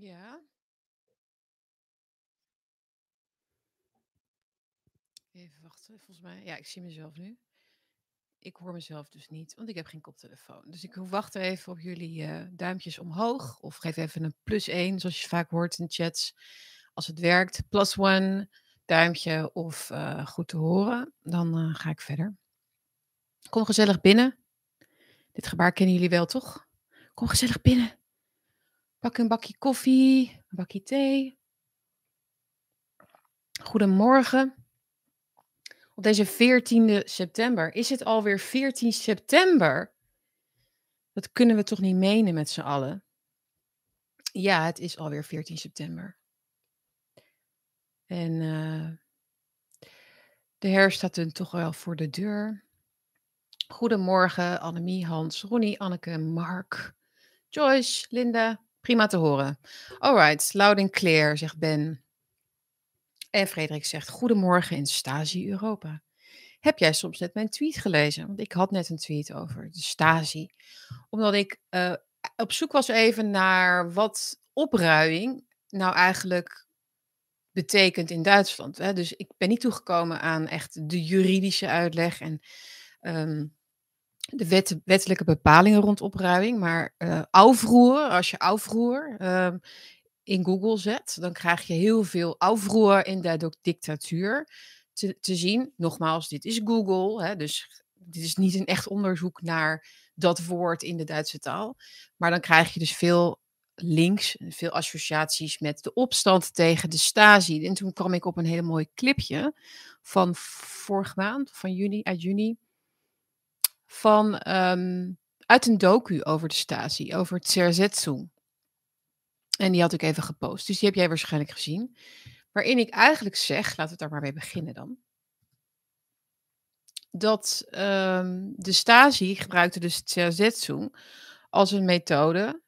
Ja. Even wachten, volgens mij. Ja, ik zie mezelf nu. Ik hoor mezelf dus niet, want ik heb geen koptelefoon. Dus ik wacht even op jullie eh, duimpjes omhoog. Of geef even een plus 1, zoals je vaak hoort in chats. Als het werkt, plus 1, duimpje of eh, goed te horen. Dan eh, ga ik verder. Kom gezellig binnen. Dit gebaar kennen jullie wel, toch? Kom gezellig binnen. Pak een bakje koffie, een bakje thee. Goedemorgen. Op deze 14 september. Is het alweer 14 september? Dat kunnen we toch niet menen met z'n allen? Ja, het is alweer 14 september. En uh, de herfst staat dan toch wel voor de deur. Goedemorgen, Annemie, Hans, Ronnie, Anneke, Mark, Joyce, Linda. Prima te horen. Alright, loud and clear, zegt Ben. En Frederik zegt: Goedemorgen in Stasi Europa. Heb jij soms net mijn tweet gelezen? Want ik had net een tweet over de Stasi. Omdat ik uh, op zoek was even naar wat opruiing nou eigenlijk betekent in Duitsland. Hè? Dus ik ben niet toegekomen aan echt de juridische uitleg en um, de wet, wettelijke bepalingen rond opruiming. Maar uh, aufroer, als je aufroer uh, in Google zet, dan krijg je heel veel aufroer in de dictatuur te, te zien. Nogmaals, dit is Google, hè, dus dit is niet een echt onderzoek naar dat woord in de Duitse taal. Maar dan krijg je dus veel links, veel associaties met de opstand tegen de Stasi. En toen kwam ik op een hele mooi clipje van vorige maand, van juni, uit juni, van, um, uit een docu over de Stasi, over het. En die had ik even gepost, dus die heb jij waarschijnlijk gezien. Waarin ik eigenlijk zeg, laten we daar maar mee beginnen dan. Dat um, de Stasi gebruikte dus Zersetzung als een methode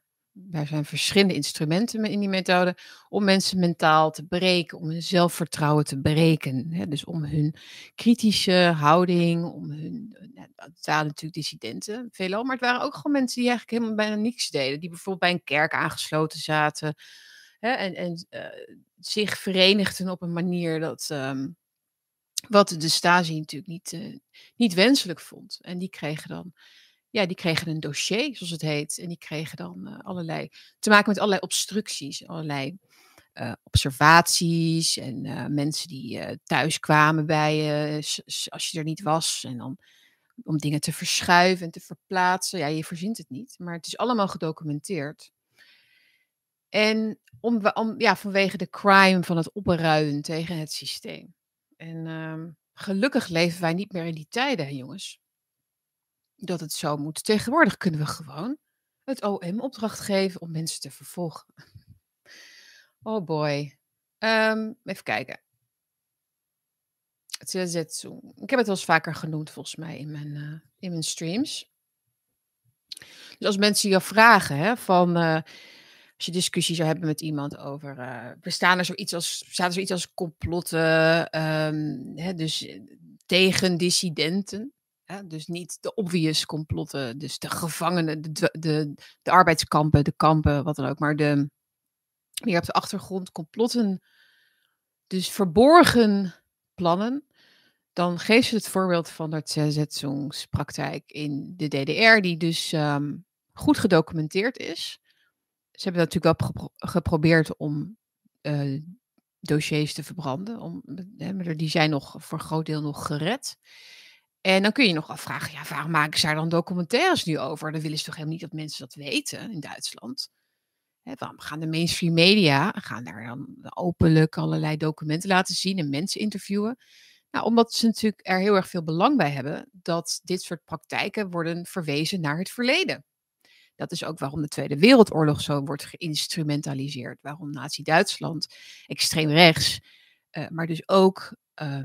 er zijn verschillende instrumenten in die methode om mensen mentaal te breken, om hun zelfvertrouwen te breken. Hè? Dus om hun kritische houding, om hun. Nou, het waren natuurlijk dissidenten, veelal, maar het waren ook gewoon mensen die eigenlijk helemaal bijna niks deden. Die bijvoorbeeld bij een kerk aangesloten zaten hè? en, en uh, zich verenigden op een manier dat. Um, wat de Stasi natuurlijk niet, uh, niet wenselijk vond. En die kregen dan ja, die kregen een dossier, zoals het heet. En die kregen dan uh, allerlei, te maken met allerlei obstructies, allerlei uh, observaties en uh, mensen die thuis kwamen bij je als je er niet was. En dan om dingen te verschuiven en te verplaatsen. Ja, je verzint het niet, maar het is allemaal gedocumenteerd. En om, om, ja, vanwege de crime van het opruien tegen het systeem. En ehm, gelukkig leven wij niet meer in die tijden, jongens dat het zo moet. Tegenwoordig kunnen we gewoon het OM opdracht geven om mensen te vervolgen. Oh boy. Um, even kijken. Zetsu. Ik heb het wel eens vaker genoemd volgens mij in mijn, uh, in mijn streams. Dus als mensen je vragen hè, van... Uh, als je discussie zou hebben met iemand over... Uh, bestaan er zoiets als, bestaat er zoiets als complotten... Um, hè, dus tegen dissidenten? Dus niet de obvious complotten, dus de gevangenen, de, de, de arbeidskampen, de kampen, wat dan ook, maar de, meer op de achtergrond complotten, dus verborgen plannen. Dan geeft ze het voorbeeld van de Zersetzungspraktijk in de DDR, die dus um, goed gedocumenteerd is. Ze hebben natuurlijk wel gepro geprobeerd om uh, dossiers te verbranden, om, maar die zijn nog voor een groot deel nog gered. En dan kun je nog afvragen, ja, waarom maken ze daar dan documentaires nu over? Dan willen ze toch helemaal niet dat mensen dat weten in Duitsland. Waarom gaan de mainstream media, gaan daar dan openlijk allerlei documenten laten zien en mensen interviewen? Nou, omdat ze natuurlijk er heel erg veel belang bij hebben dat dit soort praktijken worden verwezen naar het verleden. Dat is ook waarom de Tweede Wereldoorlog zo wordt geïnstrumentaliseerd. Waarom Nazi-Duitsland extreem rechts, uh, maar dus ook uh,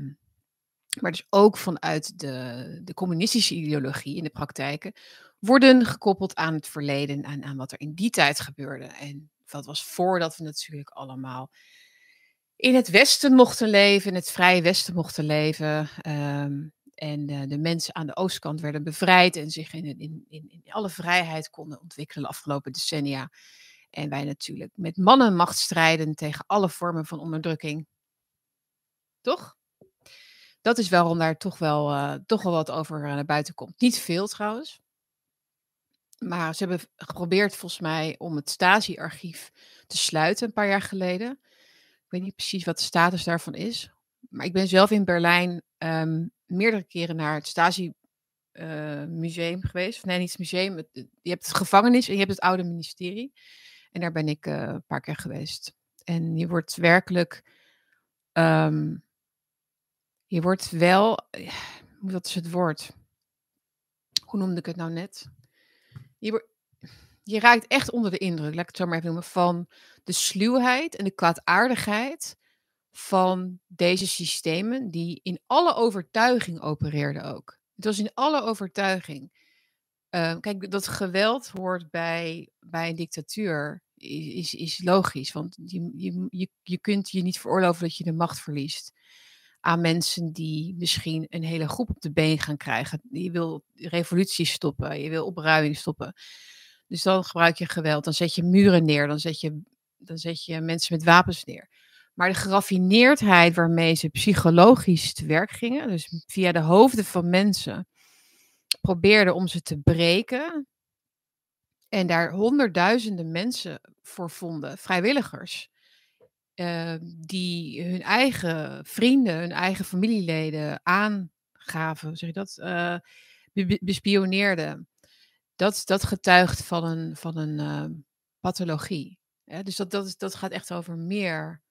maar dus ook vanuit de, de communistische ideologie in de praktijken, worden gekoppeld aan het verleden en aan wat er in die tijd gebeurde. En dat was voordat we natuurlijk allemaal in het Westen mochten leven, in het vrije Westen mochten leven. Um, en uh, de mensen aan de oostkant werden bevrijd en zich in, in, in, in alle vrijheid konden ontwikkelen de afgelopen decennia. En wij natuurlijk met mannenmacht strijden tegen alle vormen van onderdrukking. Toch? Dat is waarom daar toch wel, uh, toch wel wat over naar buiten komt. Niet veel trouwens. Maar ze hebben geprobeerd volgens mij om het Stasi-archief te sluiten een paar jaar geleden. Ik weet niet precies wat de status daarvan is. Maar ik ben zelf in Berlijn um, meerdere keren naar het Stasi-museum uh, geweest. nee, niet het museum. Je hebt het gevangenis en je hebt het oude ministerie. En daar ben ik een paar keer geweest. En je wordt werkelijk. Um, je wordt wel. Wat is het woord? Hoe noemde ik het nou net? Je, je raakt echt onder de indruk, laat ik het zo maar even noemen, van de sluwheid en de kwaadaardigheid van deze systemen die in alle overtuiging opereerden ook. Het was in alle overtuiging. Uh, kijk, dat geweld hoort bij, bij een dictatuur is, is logisch, want je, je, je kunt je niet veroorloven dat je de macht verliest aan mensen die misschien een hele groep op de been gaan krijgen. Je wil revolutie stoppen, je wil opruiming stoppen. Dus dan gebruik je geweld, dan zet je muren neer, dan zet je, dan zet je mensen met wapens neer. Maar de geraffineerdheid waarmee ze psychologisch te werk gingen, dus via de hoofden van mensen, probeerden om ze te breken. En daar honderdduizenden mensen voor vonden, vrijwilligers. Uh, die hun eigen vrienden, hun eigen familieleden aangaven, zeg je dat, uh, bespioneerden. Dat, dat getuigt van een, van een uh, pathologie. Hè? Dus dat, dat, is, dat gaat echt over meer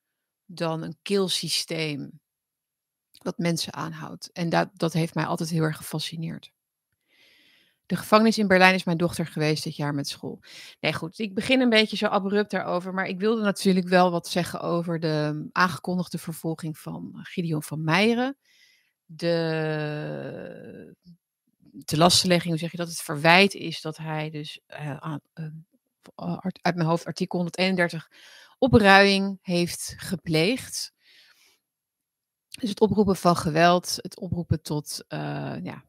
dan een killsysteem dat mensen aanhoudt. En dat, dat heeft mij altijd heel erg gefascineerd. De gevangenis in Berlijn is mijn dochter geweest dit jaar met school. Nee, goed, ik begin een beetje zo abrupt daarover. Maar ik wilde natuurlijk wel wat zeggen over de aangekondigde vervolging van Gideon van Meijeren. De, de lastenlegging, hoe zeg je dat? Het verwijt is dat hij dus uh, uh, uit mijn hoofd artikel 131 opruiing heeft gepleegd. Dus het oproepen van geweld, het oproepen tot ja,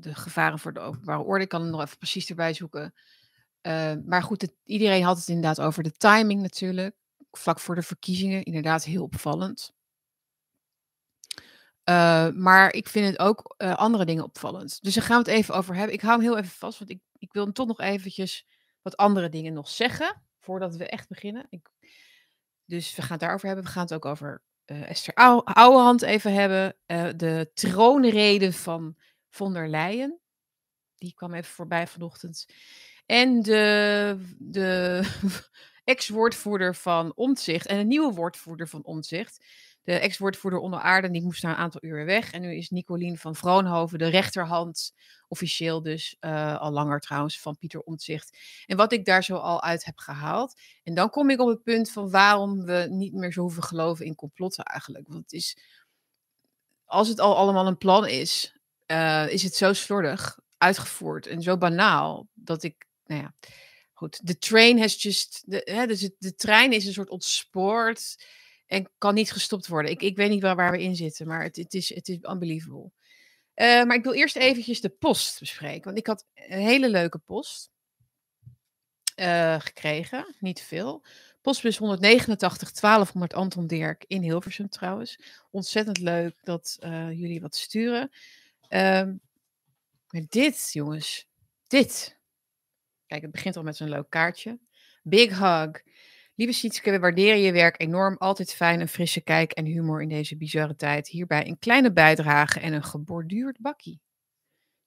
de gevaren voor de openbare orde. Ik kan het nog even precies erbij zoeken. Uh, maar goed, iedereen had het inderdaad over de timing natuurlijk. Vlak voor de verkiezingen, inderdaad heel opvallend. Uh, maar ik vind het ook uh, andere dingen opvallend. Dus daar gaan we het even over hebben. Ik hou hem heel even vast, want ik, ik wil toch nog eventjes wat andere dingen nog zeggen. Voordat we echt beginnen. Ik, dus we gaan het daarover hebben. We gaan het ook over Esther Ouwehand even hebben. de troonrede van von der Leyen. Die kwam even voorbij vanochtend. En de, de ex-woordvoerder van Omtzigt en een nieuwe woordvoerder van Omtzigt. De ex-woordvoerder onder aarde, die moest na een aantal uren weg. En nu is Nicolien van Vroonhoven de rechterhand, officieel dus, uh, al langer trouwens, van Pieter Omtzigt. En wat ik daar zo al uit heb gehaald. En dan kom ik op het punt van waarom we niet meer zo hoeven geloven in complotten eigenlijk. Want het is, als het al allemaal een plan is, uh, is het zo slordig uitgevoerd en zo banaal dat ik, nou ja, goed. De train has just, de, hè, dus de trein is een soort ontspoord en kan niet gestopt worden. Ik, ik weet niet waar, waar we in zitten, maar het, het, is, het is unbelievable. Uh, maar ik wil eerst eventjes de post bespreken, want ik had een hele leuke post uh, gekregen, niet veel. Postbus 189 1200 Anton Dirk in Hilversum trouwens. Ontzettend leuk dat jullie wat sturen. Um, maar dit, jongens. Dit. Kijk, het begint al met zo'n leuk kaartje. Big hug. Lieve Sietske, we waarderen je werk enorm. Altijd fijn, een frisse kijk en humor in deze bizarre tijd. Hierbij een kleine bijdrage en een geborduurd bakkie.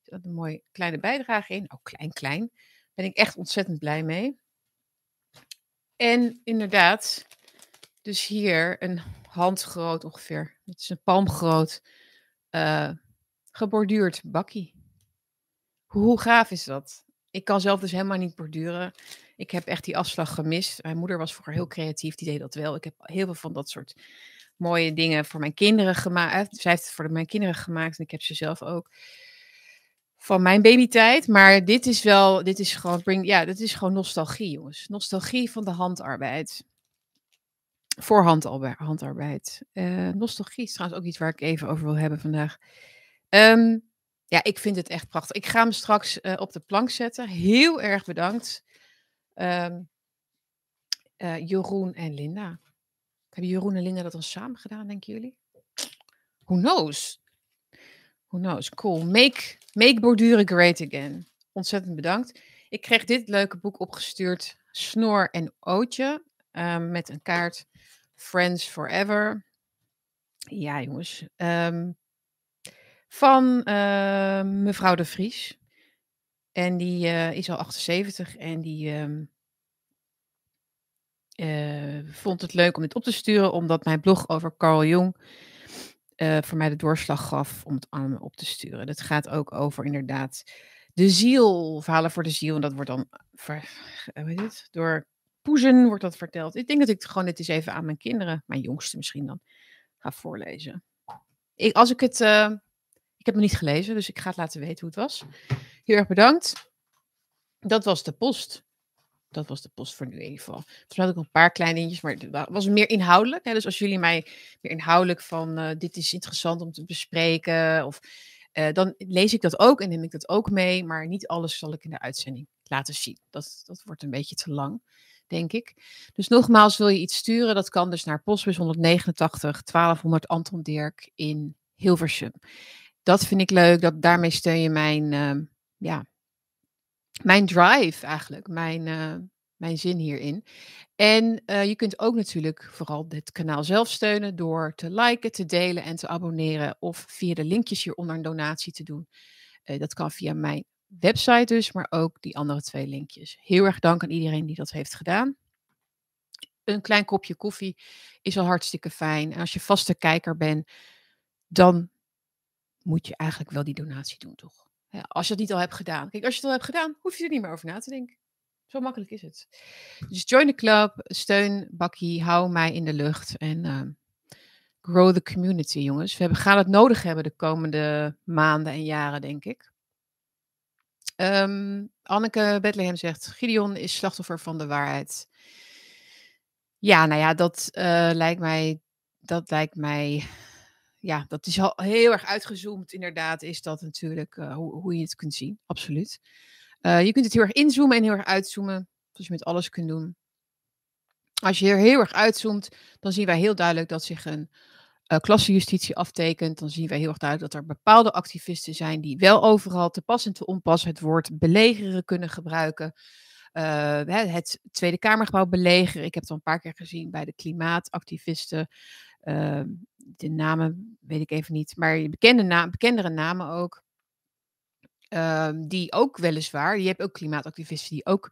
Er zit een mooie kleine bijdrage in. Oh, klein, klein. Ben ik echt ontzettend blij mee. En inderdaad, dus hier een handgroot ongeveer. Het is een palmgroot uh, geborduurd bakkie. Hoe gaaf is dat? Ik kan zelf dus helemaal niet borduren. Ik heb echt die afslag gemist. Mijn moeder was vroeger heel creatief, die deed dat wel. Ik heb heel veel van dat soort mooie dingen voor mijn kinderen gemaakt. Zij heeft het voor mijn kinderen gemaakt en ik heb ze zelf ook. Van mijn babytijd. Maar dit is wel, dit is gewoon, bring, ja, dit is gewoon nostalgie, jongens. Nostalgie van de handarbeid. Voor handarbeid. Uh, nostalgie is trouwens ook iets waar ik even over wil hebben vandaag. Um, ja, ik vind het echt prachtig. Ik ga hem straks uh, op de plank zetten. Heel erg bedankt. Um, Jeroen en Linda. Hebben Jeroen en Linda dat dan samen gedaan, denken jullie? Who knows? Who knows? Cool. Make, make borduren great again. Ontzettend bedankt. Ik kreeg dit leuke boek opgestuurd. Snor en Ootje. Um, met een kaart. Friends Forever. Ja, jongens. Um, van uh, mevrouw de Vries. En die uh, is al 78 en die um, uh, vond het leuk om dit op te sturen, omdat mijn blog over Carl Jung voor mij de doorslag gaf om het aan me op te sturen. Dat gaat ook over inderdaad de ziel, verhalen voor de ziel. En dat wordt dan ver, weet het, door Poezen wordt dat verteld. Ik denk dat ik gewoon dit eens even aan mijn kinderen, mijn jongste misschien dan, ga voorlezen. Ik, als ik het, ik heb het niet gelezen, dus ik ga het laten weten hoe het was. Heel erg bedankt. Dat was de post. Dat was de post voor nu in ieder geval. Had ik nog een paar kleine dingetjes, maar het was meer inhoudelijk. Hè? Dus als jullie mij meer inhoudelijk van uh, dit is interessant om te bespreken, of uh, dan lees ik dat ook en neem ik dat ook mee. Maar niet alles zal ik in de uitzending laten zien. Dat, dat wordt een beetje te lang denk ik. Dus nogmaals, wil je iets sturen, dat kan dus naar postbus 189 1200 Anton Dirk in Hilversum. Dat vind ik leuk, dat, daarmee steun je mijn, uh, ja, mijn drive eigenlijk, mijn, uh, mijn zin hierin. En uh, je kunt ook natuurlijk vooral dit kanaal zelf steunen door te liken, te delen en te abonneren of via de linkjes hieronder een donatie te doen. dat kan via mijn website dus, maar ook die andere twee linkjes. Heel erg dank aan iedereen die dat heeft gedaan. Een klein kopje koffie is al hartstikke fijn. En als je vaste kijker bent, dan moet je eigenlijk wel die donatie doen, toch? Ja, als je het niet al hebt gedaan. Kijk, als je het al hebt gedaan, hoef je er niet meer over na te denken. Zo makkelijk is het. Dus join the club, steun Bakkie, hou mij in de lucht en uh, grow the community, jongens. We gaan het nodig hebben de komende maanden en jaren, denk ik. Um, Anneke Bethlehem zegt: Gideon is slachtoffer van de waarheid. Ja, nou ja, dat uh, lijkt mij. Dat lijkt mij. Ja, dat is al heel erg uitgezoomd. Inderdaad, is dat natuurlijk uh, hoe, hoe, je het kunt zien. Absoluut. Uh, je kunt het heel erg inzoomen en heel erg uitzoomen. Zoals je met alles kunt doen. Als je er heel erg uitzoomt, dan zien wij heel duidelijk dat zich een uh, klassenjustitie aftekent, dan zien wij heel erg duidelijk dat er bepaalde activisten zijn die wel overal te pas en te onpas het woord belegeren kunnen gebruiken. Het Tweede Kamergebouw belegeren. Ik heb het al een paar keer gezien bij de klimaatactivisten. Uh, de namen weet ik even niet, maar bekende naam, bekendere namen ook. Ehm, die ook weliswaar, je hebt ook klimaatactivisten die ook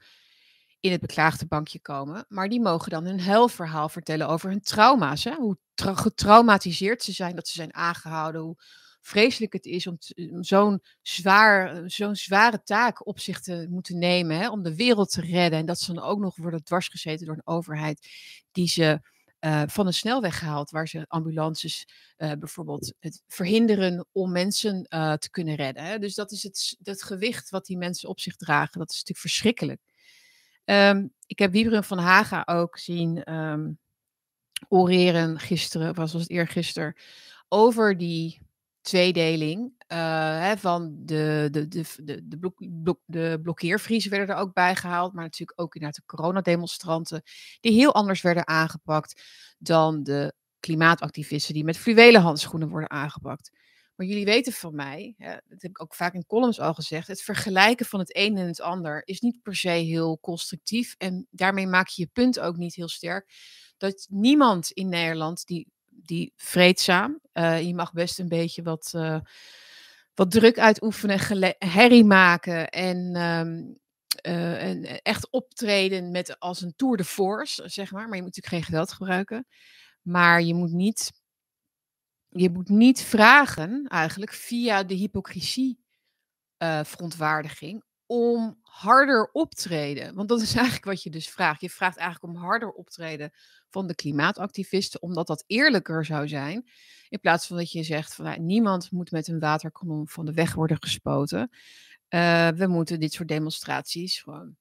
in het beklaagde bankje komen. Maar die mogen dan hun huilverhaal vertellen over hun trauma's. Hè? Hoe tra getraumatiseerd ze zijn, dat ze zijn aangehouden. Hoe vreselijk het is om, zo'n zwaar, zo'n zware taak op zich te moeten nemen. Hè? Om de wereld te redden. En dat ze dan ook nog worden dwarsgezeten door een overheid die ze... Uh, van een snelweg gehaald, waar ze ambulances uh, bijvoorbeeld het verhinderen om mensen uh, te kunnen redden. Hè? Dus dat is het, het gewicht wat die mensen op zich dragen. Dat is natuurlijk verschrikkelijk. Um, ik heb Wiebren van Haga ook zien um, oreren gisteren, was het eergisteren, over die tweedeling hè, van de, de, de, de, de, blok, blok, de blokkeervriezen werden er ook bij gehaald, maar natuurlijk ook inderdaad de coronademonstranten, die heel anders werden aangepakt dan de klimaatactivisten die met fluwelen handschoenen worden aangepakt. Maar jullie weten van mij, hè, dat heb ik ook vaak in columns al gezegd, het vergelijken van het een en het ander is niet per se heel constructief. En daarmee maak je je punt ook niet heel sterk. Dat niemand in Nederland die, die vreedzaam, uh, je mag best een beetje wat, uh, wat druk uitoefenen, herrie maken en, um, uh, en echt optreden met, als een tour de force, zeg maar. Maar je moet natuurlijk geen geweld gebruiken. Maar je moet niet je moet niet vragen, eigenlijk via de hypocrisie uh, verontwaardiging, om harder optreden. Want dat is eigenlijk wat je dus vraagt. Je vraagt eigenlijk om harder optreden van de klimaatactivisten, omdat dat eerlijker zou zijn. In plaats van dat je zegt van nou, niemand moet met een waterkanon van de weg worden gespoten. Uh, we moeten dit soort demonstraties gewoon.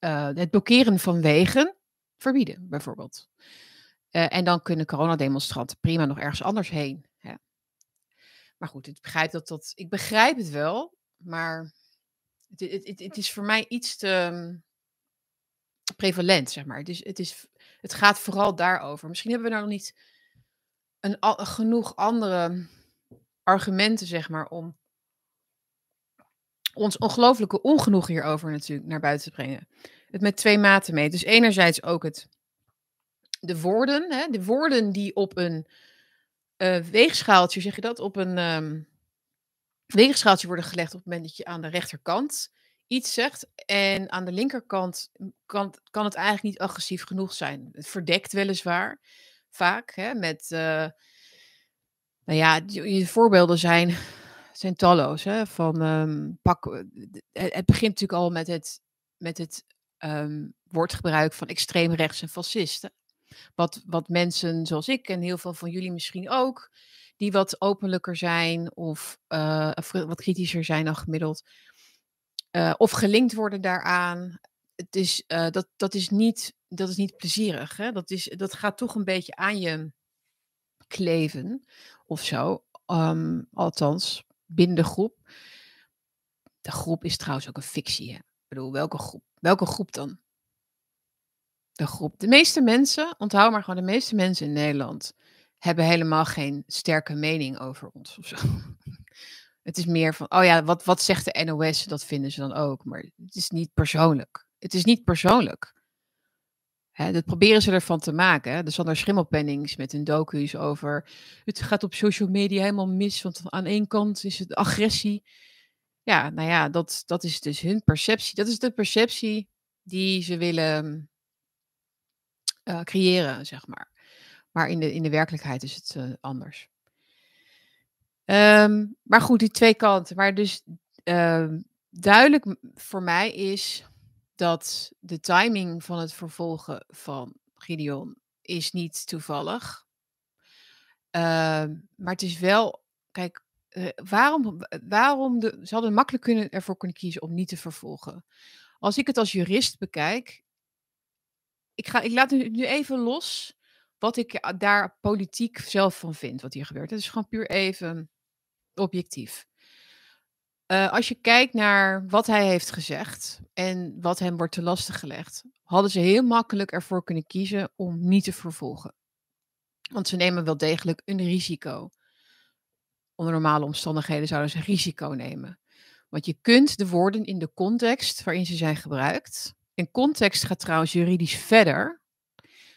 Uh, het blokkeren van wegen verbieden, bijvoorbeeld. Uh, en dan kunnen coronademonstranten prima nog ergens anders heen. Hè. Maar goed, ik begrijp, dat, dat, ik begrijp het wel, maar het, het, het, het is voor mij iets te. prevalent, zeg maar. Dus het, is, het gaat vooral daarover. Misschien hebben we nou nog niet een, genoeg andere argumenten, zeg maar, om ons ongelooflijke ongenoeg hierover natuurlijk naar buiten te brengen. Het met twee maten mee. Dus enerzijds ook het, de woorden, hè, de woorden die op een uh, weegschaaltje, zeg je dat, op een um, weegschaaltje worden gelegd op het moment dat je aan de rechterkant iets zegt. En aan de linkerkant kan, kan het eigenlijk niet agressief genoeg zijn. Het verdekt weliswaar vaak hè, met, uh, nou ja, je voorbeelden zijn zijn talloos. Hè, van, um, pak, het, begint natuurlijk al met het, met het um, woordgebruik van extreemrechts en fascisten. Wat, wat mensen zoals ik en heel veel van jullie misschien ook, die wat openlijker zijn of, of wat kritischer zijn dan gemiddeld, uh, of gelinkt worden daaraan. Het is, uh, dat, dat, is niet, dat is niet plezierig. Hè? Dat, is, dat gaat toch een beetje aan je kleven of zo. Um, althans, binnen de groep. De groep is trouwens ook een fictie. Hè? Ik bedoel, welke groep? Welke groep dan? De groep. De meeste mensen, onthoud maar gewoon, de meeste mensen in Nederland hebben helemaal geen sterke mening over ons. Het is meer van, oh ja, wat, wat zegt de NOS? Dat vinden ze dan ook. Maar het is niet persoonlijk. Het is niet persoonlijk. Hè, dat proberen ze ervan te maken. Hè. De Sander Schimmelpennings met hun docu's over. Het gaat op social media helemaal mis. Want aan één kant is het agressie. Ja, nou ja, dat, dat is dus hun perceptie. Dat is de perceptie die ze willen uh, creëren, zeg maar. Maar in de, in de werkelijkheid is het uh, anders. Um, maar goed, die twee kanten. Maar dus uh, duidelijk voor mij is dat de timing van het vervolgen van Gideon is niet toevallig. Uh, maar het is wel, kijk, uh, waarom, waarom de, ze hadden makkelijk kunnen, ervoor kunnen kiezen om niet te vervolgen. Als ik het als jurist bekijk, ik, ga, ik laat nu, even los wat ik daar politiek zelf van vind, wat hier gebeurt. Het is gewoon puur even objectief. Uh, als je kijkt naar wat hij heeft gezegd en wat hem wordt te lasten gelegd, hadden ze heel makkelijk ervoor kunnen kiezen om niet te vervolgen. Want ze nemen wel degelijk een risico. Onder normale omstandigheden zouden ze risico nemen. Want je kunt de woorden in de context waarin ze zijn gebruikt. En context gaat trouwens juridisch verder.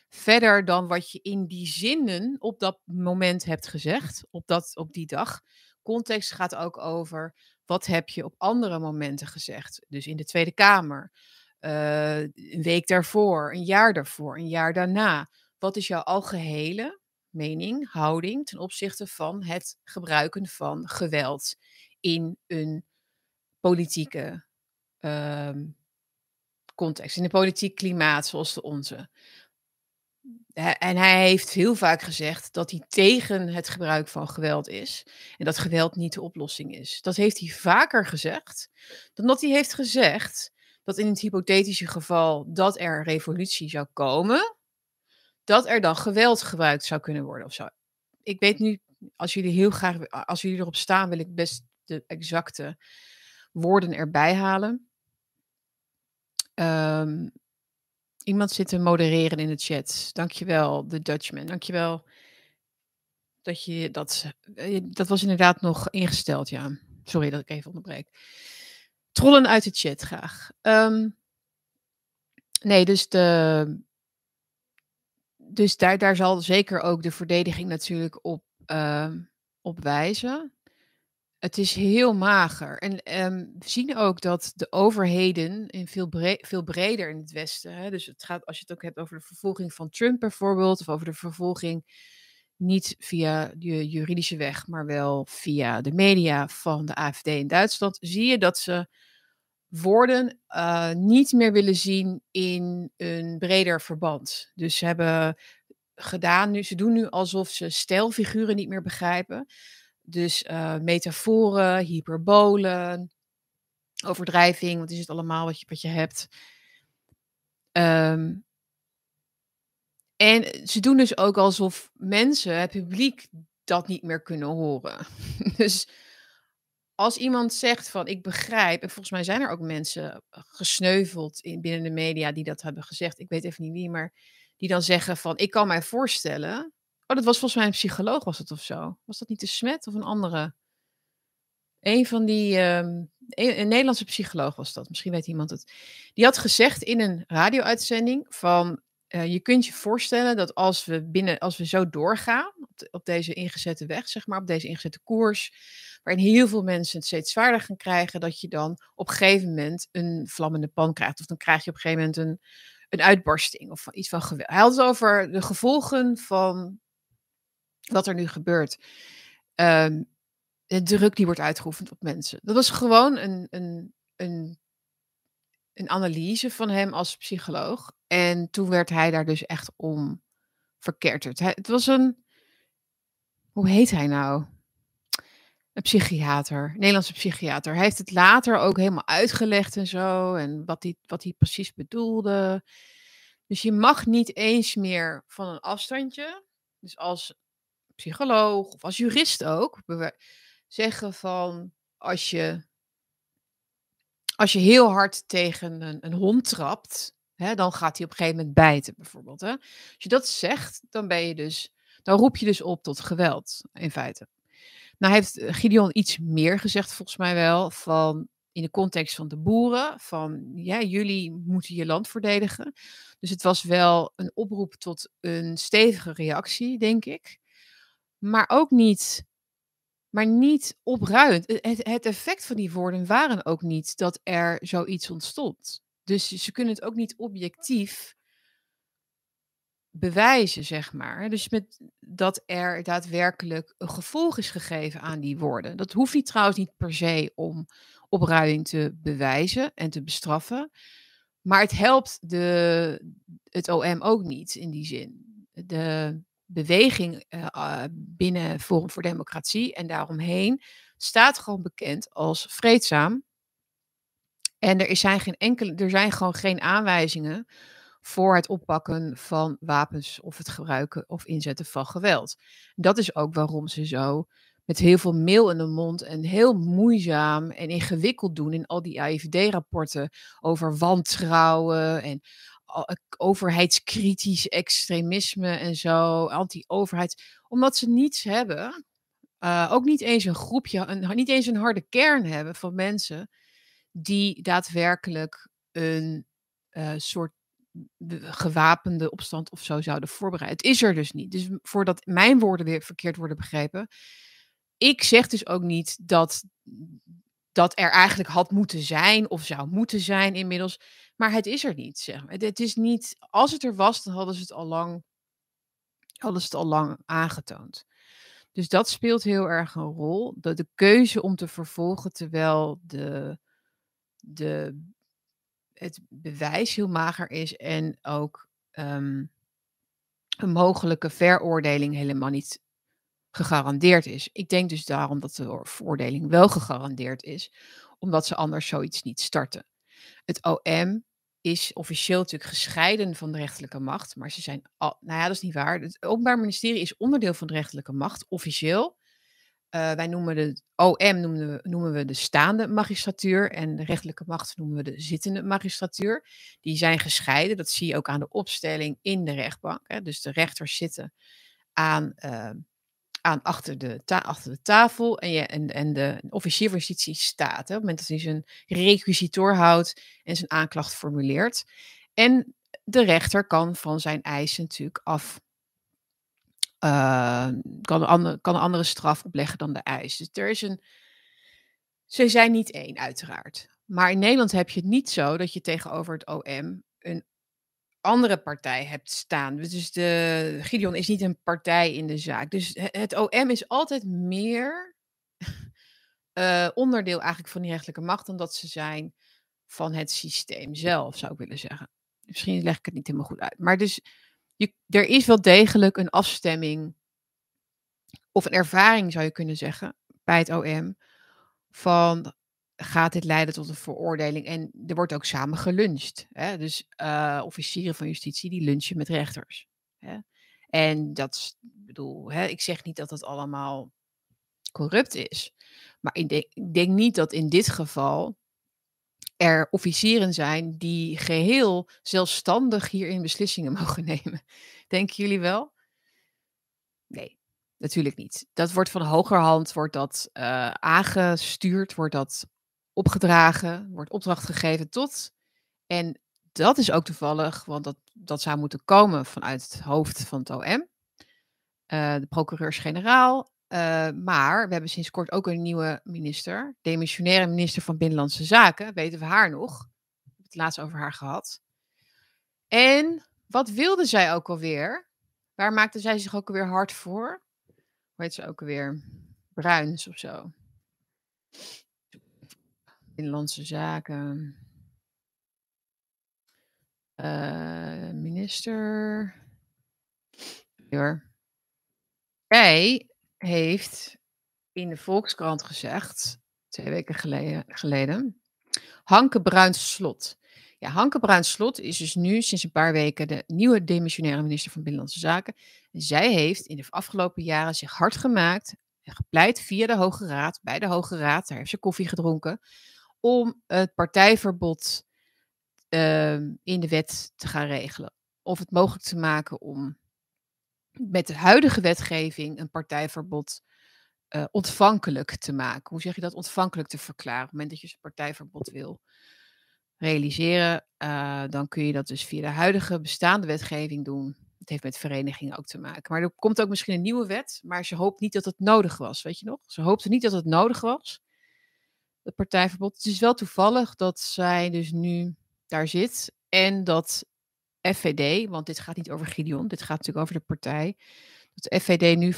Verder dan wat je in die zinnen op dat moment hebt gezegd, op, dat, op die dag. Context gaat ook over wat heb je op andere momenten gezegd? Dus in de Tweede Kamer, uh, een week daarvoor, een jaar daarvoor, een jaar daarna. Wat is jouw algehele mening, houding ten opzichte van het gebruiken van geweld in een politieke uh, context, in een politiek klimaat zoals de onze? en hij heeft heel vaak gezegd dat hij tegen het gebruik van geweld is. En dat geweld niet de oplossing is. Dat heeft hij vaker gezegd dan dat hij heeft gezegd dat in het hypothetische geval dat er een revolutie zou komen, dat er dan geweld gebruikt zou kunnen worden of zo. Ik weet nu, als jullie heel graag, als jullie erop staan, wil ik best de exacte woorden erbij halen. Um, Iemand zit te modereren in de chat. Dankjewel, de Dutchman. Dankjewel dat je dat... Eh, dat was inderdaad nog ingesteld, ja. Sorry dat ik even onderbreek. Trollen uit de chat graag. Um, nee, dus de... Dus daar, daar zal zeker ook de verdediging natuurlijk op, uh, op wijzen het is heel mager. En um, we zien ook dat de overheden in veel, veel breder in het Westen, hè, dus het gaat, als je het ook hebt over de vervolging van Trump bijvoorbeeld, of over de vervolging niet via de juridische weg, maar wel via de media van de AFD in Duitsland, zie je dat ze woorden uh, niet meer willen zien in een breder verband. Dus ze hebben gedaan nu, ze doen nu alsof ze stijlfiguren niet meer begrijpen. Dus uh, metaforen, hyperbolen, overdrijving, wat is het allemaal wat je, wat je hebt. Um, en ze doen dus ook alsof mensen, het publiek, dat niet meer kunnen horen. dus als iemand zegt van ik begrijp, en volgens mij zijn er ook mensen gesneuveld in, binnen de media die dat hebben gezegd. Ik weet even niet wie, maar die dan zeggen van ik kan mij voorstellen. Oh, dat was volgens mij een psycholoog, was het of zo? Was dat niet de Smet of een andere? Een van die, um, een, Nederlandse psycholoog was dat, misschien weet iemand het. Die had gezegd in een radio-uitzending van, uh, je kunt je voorstellen dat als we binnen, als we zo doorgaan op, op, deze ingezette weg, zeg maar, op deze ingezette koers, waarin heel veel mensen het steeds zwaarder gaan krijgen, dat je dan op een gegeven moment een vlammende pan krijgt. Of dan krijg je op een gegeven moment een, een uitbarsting of iets van geweld. Hij had het over de gevolgen van wat er nu gebeurt. Um, de druk die wordt uitgeoefend op mensen. Dat was gewoon een, een, een, een analyse van hem als psycholoog. En toen werd hij daar dus echt om verketterd. Het was een. Hoe heet hij nou? Een psychiater, Nederlandse psychiater. Hij heeft het later ook helemaal uitgelegd en zo. En wat wat hij precies bedoelde. Dus je mag niet eens meer van een afstandje. Dus als psycholoog of als jurist ook zeggen van als je, als je heel hard tegen een, een hond trapt, hè, dan gaat hij op een gegeven moment bijten bijvoorbeeld. Hè? Als je dat zegt, dan ben je dus, dan roep je dus op tot geweld in feite. Nou heeft Gideon iets meer gezegd volgens mij wel van in de context van de boeren, van ja, jullie moeten je land verdedigen. Dus het was wel een oproep tot een stevige reactie, denk ik. Maar ook niet maar niet opruiend. Het, het effect van die woorden waren ook niet dat er zoiets ontstond. Dus ze kunnen het ook niet objectief bewijzen, zeg maar. Dus met dat er daadwerkelijk een gevolg is gegeven aan die woorden. Dat hoeft niet trouwens niet per se om opruiing te bewijzen en te bestraffen. Maar het helpt de, het OM ook niet in die zin. De, beweging uh, binnen Forum voor Democratie en daaromheen staat gewoon bekend als vreedzaam. En er zijn, geen enkele, er zijn gewoon geen aanwijzingen voor het oppakken van wapens of het gebruiken of inzetten van geweld. Dat is ook waarom ze zo met heel veel meel in de mond en heel moeizaam en ingewikkeld doen in al die AIVD-rapporten over wantrouwen en overheidskritisch extremisme en zo, anti-overheid, omdat ze niets hebben, uh, ook niet eens een groepje, een, niet eens een harde kern hebben van mensen die daadwerkelijk een uh, soort gewapende opstand of zo zouden voorbereiden. Het is er dus niet. Dus voordat mijn woorden weer verkeerd worden begrepen, ik zeg dus ook niet dat dat er eigenlijk had moeten zijn of zou moeten zijn inmiddels. Maar het is er niet, zeg. Het is niet, als het er was, dan hadden ze het al lang, hadden ze het al lang aangetoond. Dus dat speelt heel erg een rol. De, de keuze om te vervolgen terwijl de, de, het bewijs heel mager is en ook um, een mogelijke veroordeling helemaal niet gegarandeerd is. Ik denk dus daarom dat de veroordeling wel gegarandeerd is, omdat ze anders zoiets niet starten. Het OM is officieel natuurlijk gescheiden van de rechterlijke macht, maar ze zijn al, nou ja, dat is niet waar. Het Openbaar Ministerie is onderdeel van de rechterlijke macht, officieel. Uh, wij noemen de OM noemen we, noemen we de staande magistratuur en de rechterlijke macht noemen we de zittende magistratuur. Die zijn gescheiden, dat zie je ook aan de opstelling in de rechtbank. Hè. Dus de rechters zitten aan uh, aan achter de, achter de tafel en, je, en, en de officier van justitie staat. Hè, op het moment dat hij zijn requisitor houdt en zijn aanklacht formuleert. En de rechter kan van zijn eisen natuurlijk af. Uh, kan, een andere, kan andere straf opleggen dan de eis. Dus er is een. Ze zijn niet één, uiteraard. Maar in Nederland heb je het niet zo dat je tegenover het OM andere partij hebt staan. Dus de Gideon is niet een partij in de zaak. Dus het OM is altijd meer uh, onderdeel eigenlijk van die rechtelijke macht dan dat ze zijn van het systeem zelf, zou ik willen zeggen. Misschien leg ik het niet helemaal goed uit. Maar dus je, er is wel degelijk een afstemming of een ervaring, zou je kunnen zeggen, bij het OM van gaat dit leiden tot een veroordeling. En er wordt ook samen geluncht. Hè? Dus uh, officieren van justitie die lunchen met rechters. Hè? En dat, bedoel, hè, ik zeg niet dat het allemaal corrupt is. Maar ik denk, denk niet dat in dit geval er officieren zijn die geheel zelfstandig hierin beslissingen mogen nemen. Denken jullie wel? Nee, natuurlijk niet. Dat wordt van hogerhand wordt dat, uh, aangestuurd, wordt dat opgedragen, wordt opdracht gegeven tot. En dat is ook toevallig, want dat, dat zou moeten komen vanuit het hoofd van het OM. Uh, de procureurs-generaal. Uh, maar we hebben sinds kort ook een nieuwe minister, demissionaire minister van Binnenlandse Zaken. Weten we haar nog? We hebben het laatst over haar gehad. En wat wilde zij ook alweer? Waar maakte zij zich ook alweer hard voor? Hoe heet ze ook alweer? Bruins of zo. Binnenlandse Zaken. Uh, minister. Hij heeft in de Volkskrant gezegd, twee weken geleden, geleden Hanke Bruins Slot. Ja, Hanke Bruins Slot is dus nu sinds een paar weken de nieuwe demissionaire minister van Binnenlandse Zaken. Zij heeft in de afgelopen jaren zich hard gemaakt en gepleit via de Hoge Raad, bij de Hoge Raad, daar heeft ze koffie gedronken, om het partijverbod uh, in de wet te gaan regelen. Of het mogelijk te maken om met de huidige wetgeving een partijverbod uh, ontvankelijk te maken. Hoe zeg je dat? Ontvankelijk te verklaren. Op het moment dat je een partijverbod wil realiseren, uh, dan kun je dat dus via de huidige bestaande wetgeving doen. Het heeft met verenigingen ook te maken. Maar er komt ook misschien een nieuwe wet, maar ze hoopt niet dat het nodig was, weet je nog? Ze hoopte niet dat het nodig was, het partijverbod. Het is wel toevallig dat zij dus nu daar zit en dat FVD, want dit gaat niet over Gideon, dit gaat natuurlijk over de partij, dat de FVD nu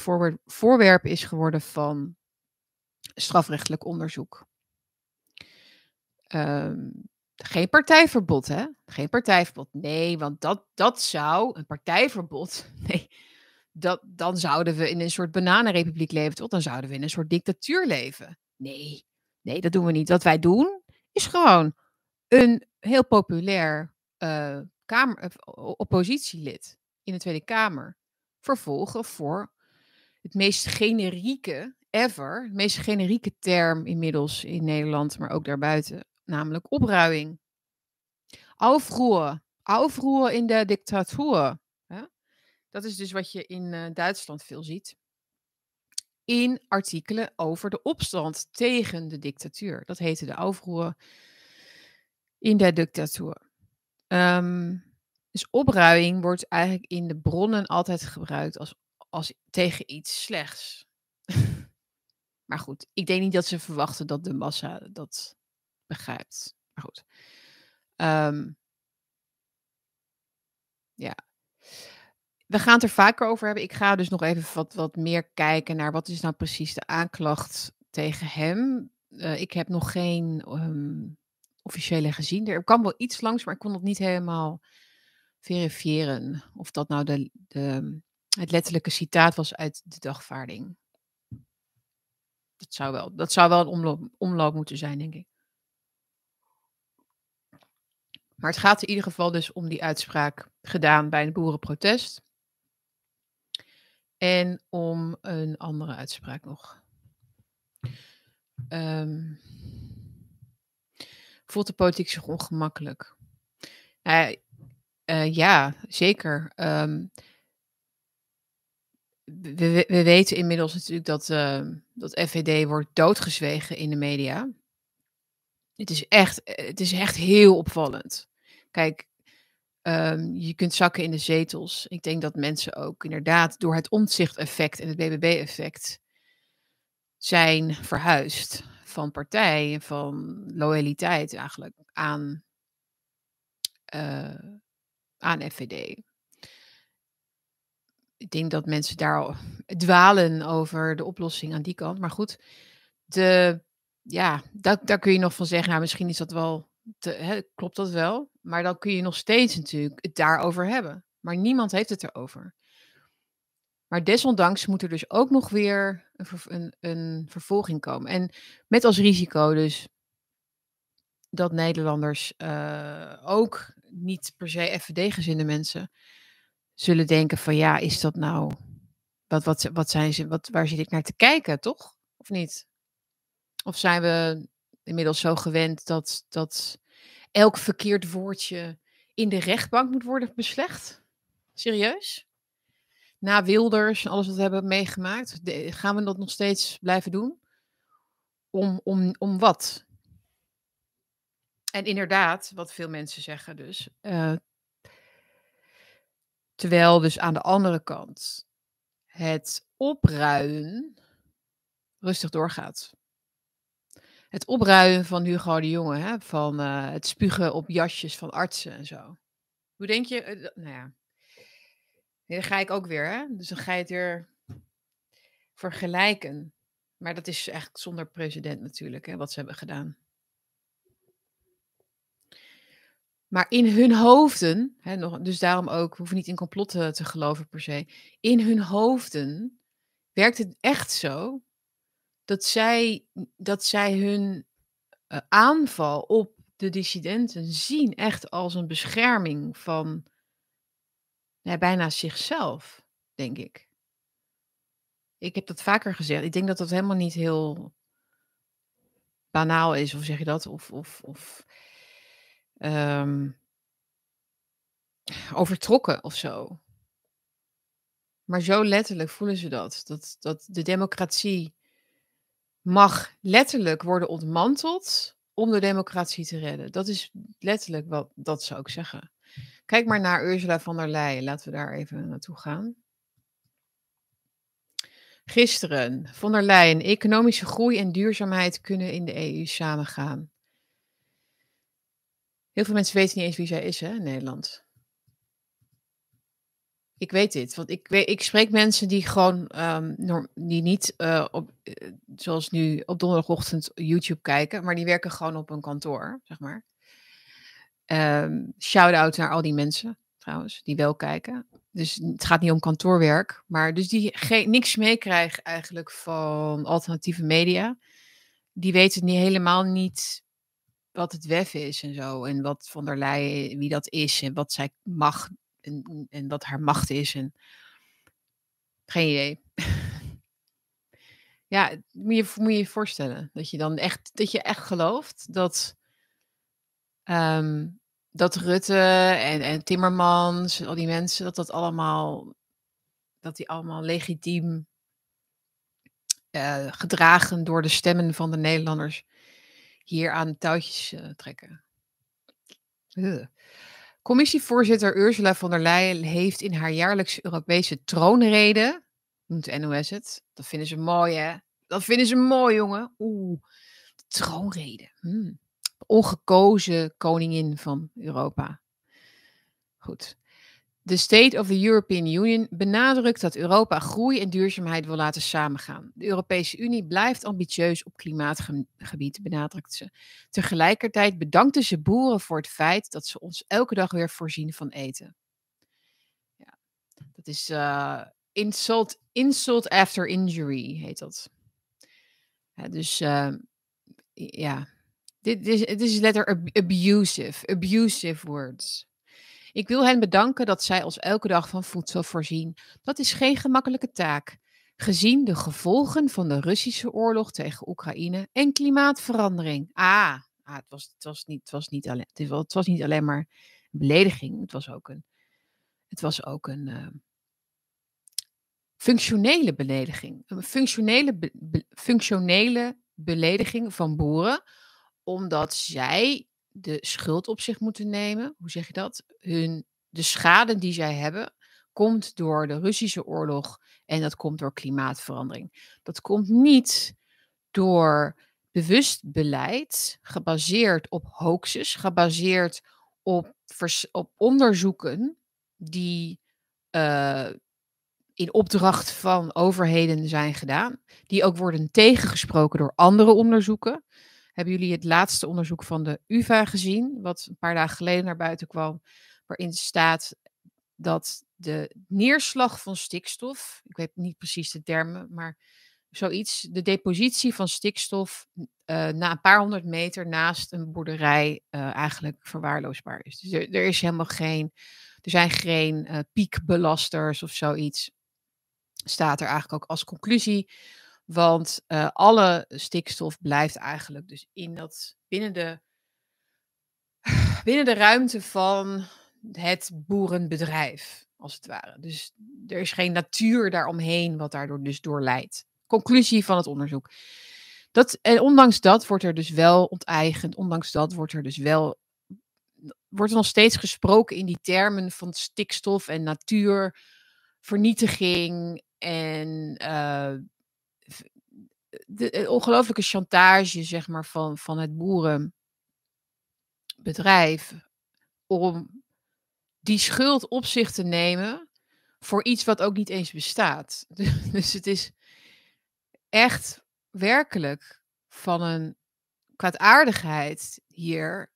voorwerp is geworden van strafrechtelijk onderzoek. Um, geen partijverbod, hè? Geen partijverbod. Nee, want dat, dat zou, een partijverbod, nee, dat, dan zouden we in een soort bananenrepubliek leven, toch? Dan zouden we in een soort dictatuur leven. Nee, nee, dat doen we niet. Wat wij doen, is gewoon een heel populair uh, kamer, oppositielid in de Tweede Kamer vervolgen voor het meest generieke ever, het meest generieke term inmiddels in Nederland, maar ook daarbuiten, namelijk opruiing. Aufruhr, Aufruhr in de dictatuur. Dat is dus wat je in uh, Duitsland veel ziet. In artikelen over de opstand tegen de dictatuur. Dat heette de Aufruhr in de dictatuur. Um, dus opruiing wordt eigenlijk in de bronnen altijd gebruikt als, als tegen iets slechts. maar goed, ik denk niet dat ze verwachten dat de massa dat begrijpt. Maar goed. Um, ja. We gaan het er vaker over hebben. Ik ga dus nog even wat, wat meer kijken naar wat is nou precies de aanklacht tegen hem. Uh, ik heb nog geen um, officiële gezien. Er kwam wel iets langs, maar ik kon het niet helemaal verifiëren. Of dat nou de, de, het letterlijke citaat was uit de dagvaarding. Dat zou wel, dat zou wel een omloop, omloop moeten zijn, denk ik. Maar het gaat in ieder geval dus om die uitspraak gedaan bij een boerenprotest. En om een andere uitspraak nog. Um, voelt de politiek zich ongemakkelijk? Nou, uh, ja, zeker. Um, we, we, weten inmiddels natuurlijk dat, uh, dat FVD wordt doodgezwegen in de media. Het is echt, het is echt heel opvallend. Kijk, um, je kunt zakken in de zetels. Ik denk dat mensen ook inderdaad door het omzichteffect en het BBB-effect zijn verhuisd van partij en van loyaliteit eigenlijk aan, uh, aan FVD. Ik denk dat mensen daar al dwalen over de oplossing aan die kant. Maar goed, de, ja, daar, daar kun je nog van zeggen, nou, misschien is dat wel, klopt dat wel. Maar dan kun je nog steeds natuurlijk het daarover hebben. Maar niemand heeft het erover. Maar desondanks moet er dus ook nog weer een, een, een vervolging komen. En met als risico dus dat Nederlanders uh, ook niet per se FVD-gezinde mensen zullen denken van ja, is dat nou, wat, wat, wat zijn ze, wat, waar zit ik naar te kijken, toch? Of niet? Of zijn we inmiddels zo gewend dat, dat elk verkeerd woordje in de rechtbank moet worden beslecht? Serieus? Na Wilders en alles wat we hebben meegemaakt, gaan we dat nog steeds blijven doen? Om, om, om wat? En inderdaad, wat veel mensen zeggen dus. Uh, terwijl dus aan de andere kant het opruien rustig doorgaat. Het opruien van Hugo de Jonge, hè, van uh, het spugen op jasjes van artsen en zo. Hoe denk je? Uh, nou ja, nee, dan ga ik ook weer, hè? Dus dan ga je het weer vergelijken. Maar dat is echt zonder precedent natuurlijk, hè, wat ze hebben gedaan. Maar in hun hoofden, hè, nog, dus daarom ook, we hoeven niet in complotten te geloven per se. In hun hoofden werkt het echt zo dat zij, dat zij hun uh, aanval op de dissidenten zien echt als een bescherming van ja, bijna zichzelf, denk ik. Ik heb dat vaker gezegd. Ik denk dat dat helemaal niet heel banaal is, of zeg je dat? Of, of, of um, overtrokken of zo. Maar zo letterlijk voelen ze dat. Dat, dat de democratie mag letterlijk worden ontmanteld om de democratie te redden. Dat is letterlijk wat dat zou ik zeggen. Kijk maar naar Ursula von der Leyen. Laten we daar even naartoe gaan. Gisteren, von der Leyen, economische groei en duurzaamheid kunnen in de EU samengaan. Heel veel mensen weten niet eens wie zij is hè, Nederland. Ik weet dit, want ik, ik spreek mensen die gewoon, um, die niet uh, op, uh, zoals nu op donderdagochtend YouTube kijken, maar die werken gewoon op een kantoor, zeg maar. Um, Shout-out naar al die mensen, trouwens, die wel kijken. Dus het gaat niet om kantoorwerk, maar dus die geen, niks meekrijgen eigenlijk van alternatieve media. Die weten niet helemaal niet wat het WEF is en zo. En wat Van der Leyen, wie dat is en wat zij mag en, en wat haar macht is. En... Geen idee. ja, moet je, moet je voorstellen. Dat je dan echt, dat je echt gelooft dat, um, dat Rutte en, en Timmermans, al die mensen, dat dat allemaal, dat die allemaal legitiem uh, gedragen door de stemmen van de Nederlanders hier aan touwtjes uh, trekken. Commissievoorzitter Ursula von der Leyen heeft in haar jaarlijkse Europese troonrede, noemt NOS het, dat vinden ze mooi hè, dat vinden ze mooi jongen, oeh, troonrede, hmm. ongekozen koningin van Europa. Goed. De State of the European Union benadrukt dat Europa groei en duurzaamheid wil laten samengaan. De Europese Unie blijft ambitieus op klimaatgebied, benadrukt ze. Tegelijkertijd bedankte ze boeren voor het feit dat ze ons elke dag weer voorzien van eten. Ja, dat is uh, insult, insult after injury, heet dat. Dus uh, ja, dit is, dit is letter abusive, abusive words. Ik wil hen bedanken dat zij ons elke dag van voedsel voorzien. Dat is geen gemakkelijke taak. Gezien de gevolgen van de Russische oorlog tegen Oekraïne en klimaatverandering. Ah, ah het, was, het, was niet, was niet alleen, het, was, niet alleen maar een belediging. Het was ook een, het was ook een uh, functionele belediging. Een functionele, functionele belediging van boeren. Omdat zij de schuld op zich moeten nemen. Hoe zeg je dat? Hun, de schade die zij hebben, komt door de Russische oorlog en dat komt door klimaatverandering. Dat komt niet door bewust beleid, gebaseerd op hoaxes, gebaseerd op, op onderzoeken die uh, in opdracht van overheden zijn gedaan, die ook worden tegengesproken door andere onderzoeken. Hebben jullie het laatste onderzoek van de UVA gezien, wat een paar dagen geleden naar buiten kwam, waarin staat dat de neerslag van stikstof, ik weet niet precies de termen, maar zoiets, de depositie van stikstof uh, na een paar honderd meter naast een boerderij uh, eigenlijk verwaarloosbaar is. Dus er, is helemaal geen, er zijn geen uh, piekbelasters of zoiets. Staat er eigenlijk ook als conclusie Want uh, alle stikstof blijft eigenlijk dus in dat, binnen, de, binnen de ruimte van het boerenbedrijf, als het ware. Dus er is geen natuur daaromheen wat daardoor dus door leidt. Conclusie van het onderzoek. Dat, en ondanks dat wordt er dus wel onteigend, ondanks dat wordt er dus wel, wordt er nog steeds gesproken in die termen van stikstof en natuurvernietiging en uh, de, ongelooflijke chantage, zeg maar, van, van het boerenbedrijf om die schuld op zich te nemen voor iets wat ook niet eens bestaat. Dus het is echt werkelijk van een kwaadaardigheid hier.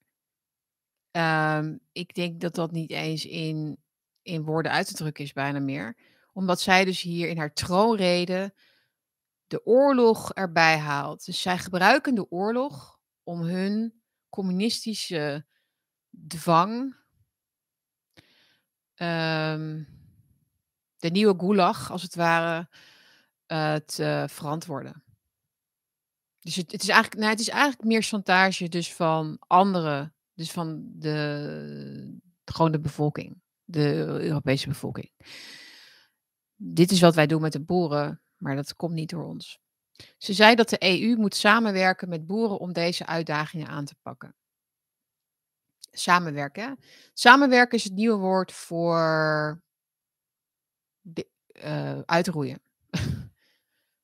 Um, ik denk dat dat niet eens in, in woorden uit te drukken is, bijna meer. Omdat zij dus hier in haar troonrede de oorlog erbij haalt. Dus zij gebruiken de oorlog om hun communistische dwang, um, de nieuwe gulag als het ware, uh, te verantwoorden. Dus het, het, is eigenlijk, nou, het is eigenlijk meer chantage dus van anderen, dus van de, gewoon de bevolking, de Europese bevolking. Dit is wat wij doen met de boeren, maar dat komt niet door ons. Ze zei dat de EU moet samenwerken met boeren om deze uitdagingen aan te pakken. Samenwerken. Samenwerken is het nieuwe woord voor uh, uitroeien.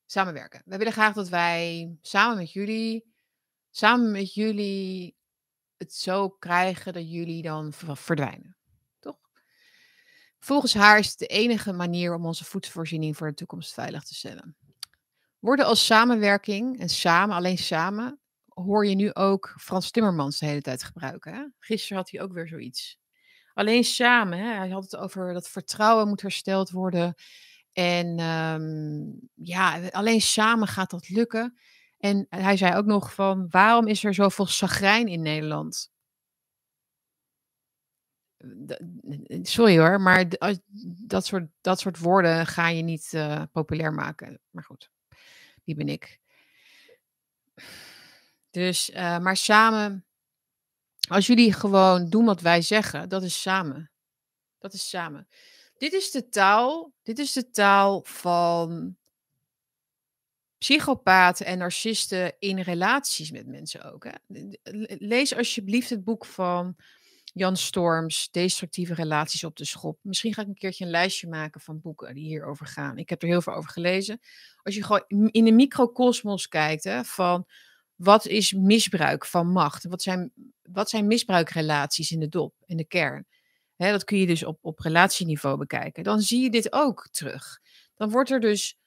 Samenwerken. We willen graag dat wij samen met jullie, samen met jullie het zo krijgen dat jullie dan verdwijnen. Volgens haar is het de enige manier om onze voedselvoorziening voor de toekomst veilig te stellen. Worden als samenwerking en samen, alleen samen, hoor je nu ook Frans Timmermans de hele tijd gebruiken. Gisteren had hij ook weer zoiets. Alleen samen, hè? hij had het over dat vertrouwen moet hersteld worden. En um, ja, alleen samen gaat dat lukken. En hij zei ook nog van, waarom is er zoveel chagrijn in Nederland? Sorry hoor, maar dat soort, dat soort woorden ga je niet uh, populair maken. Maar goed, wie ben ik? Dus, uh, maar samen, als jullie gewoon doen wat wij zeggen, dat is samen. Dat is samen. Dit is de taal, dit is de taal van psychopaten en narcisten in relaties met mensen ook. Hè? Lees alsjeblieft het boek van Jan Storms, Destructieve relaties op de schop. Misschien ga ik een keertje een lijstje maken van boeken die hierover gaan. Ik heb er heel veel over gelezen. Als je gewoon in de microcosmos kijkt hè, van wat is misbruik van macht? Wat zijn, wat zijn misbruikrelaties in de dop, in de kern? Hè, dat kun je dus op, op relatieniveau bekijken. Dan zie je dit ook terug. Dan wordt er dus,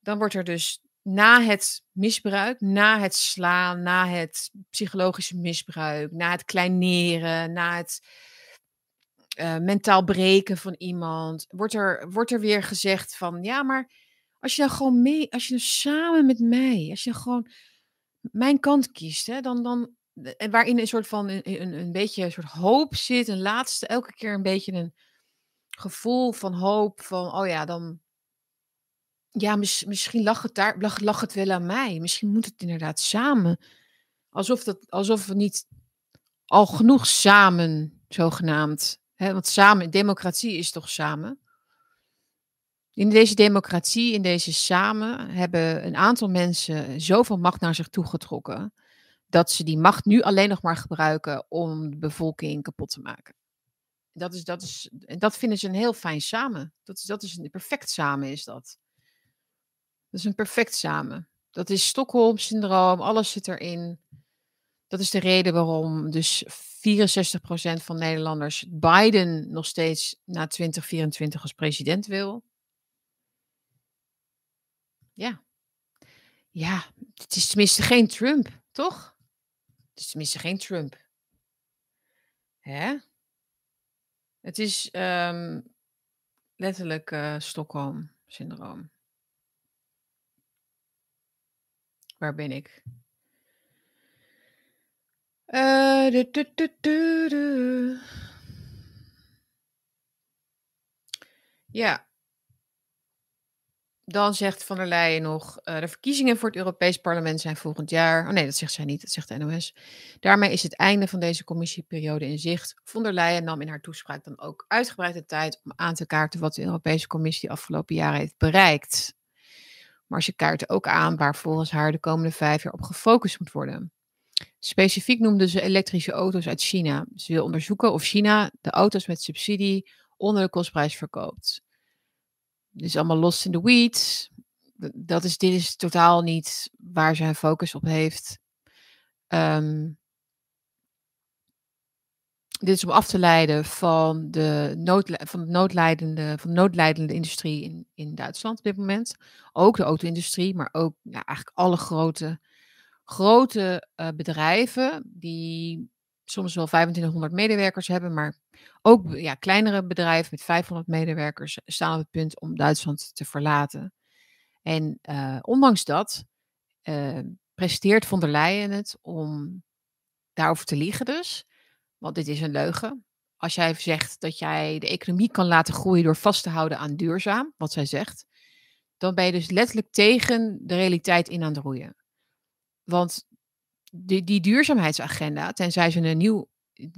dan wordt er dus na het misbruik, na het slaan, na het psychologische misbruik, na het kleineren, na het uh, mentaal breken van iemand, wordt er, wordt er weer gezegd van ja, maar als je dan gewoon mee, als je dan samen met mij, als je gewoon mijn kant kiest, hè, dan, dan, en waarin een soort van een, een, een beetje een soort hoop zit, een laatste, elke keer een beetje een gevoel van hoop, van oh ja, dan, ja, mis, misschien lag het, daar, het wel aan mij. Misschien moet het inderdaad samen. Alsof, dat, alsof we niet al genoeg samen, zogenaamd. Hè, want samen, democratie is toch samen? In deze democratie, in deze samen, hebben een aantal mensen zoveel macht naar zich toegetrokken. dat ze die macht nu alleen nog maar gebruiken om de bevolking kapot te maken. Dat, is, dat, is, dat vinden ze een heel fijn samen. Dat is, dat is een perfect samen, is dat. Is een perfect samen. Dat is Stockholm-syndroom, alles zit erin. Dat is de reden waarom dus 64% van Nederlanders Biden nog steeds na 2024 als president wil. Ja. Ja, het is tenminste geen Trump, toch? Het is tenminste geen Trump. Hè? Het is um, letterlijk uh, Stockholm-syndroom. Waar ben ik? Du, ja. dan zegt Van der Leyen nog: uh, de verkiezingen voor het Europees Parlement zijn volgend jaar. Oh nee, dat zegt zij niet, dat zegt de NOS. Daarmee is het einde van deze commissieperiode in zicht. Von der Leyen nam in haar toespraak dan ook uitgebreid de tijd om aan te kaarten wat de Europese Commissie de afgelopen jaren heeft bereikt. Maar ze kaartte ook aan waar volgens haar de komende vijf jaar op gefocust moet worden. Specifiek noemde ze elektrische auto's uit China. Ze wil onderzoeken of China de auto's met subsidie onder de kostprijs verkoopt. Dit is allemaal los in de weeds. Dat is, dit is totaal niet waar zijn focus op heeft. Um, dit is om af te leiden van de, nood, van de, noodleidende, van de noodleidende industrie in, in Duitsland op dit moment. Ook de auto-industrie, maar ook ja, eigenlijk alle grote, grote uh, bedrijven die soms wel 2500 medewerkers hebben, maar ook ja, kleinere bedrijven met 500 medewerkers staan op het punt om Duitsland te verlaten. En uh, ondanks dat uh, presenteert von der Leyen het om daarover te liegen dus. Want dit is een leugen. Als jij zegt dat jij de economie kan laten groeien door vast te houden aan duurzaam, wat zij zegt, dan ben je dus letterlijk tegen de realiteit in aan het roeien. Want die, die duurzaamheidsagenda, tenzij ze een nieuw,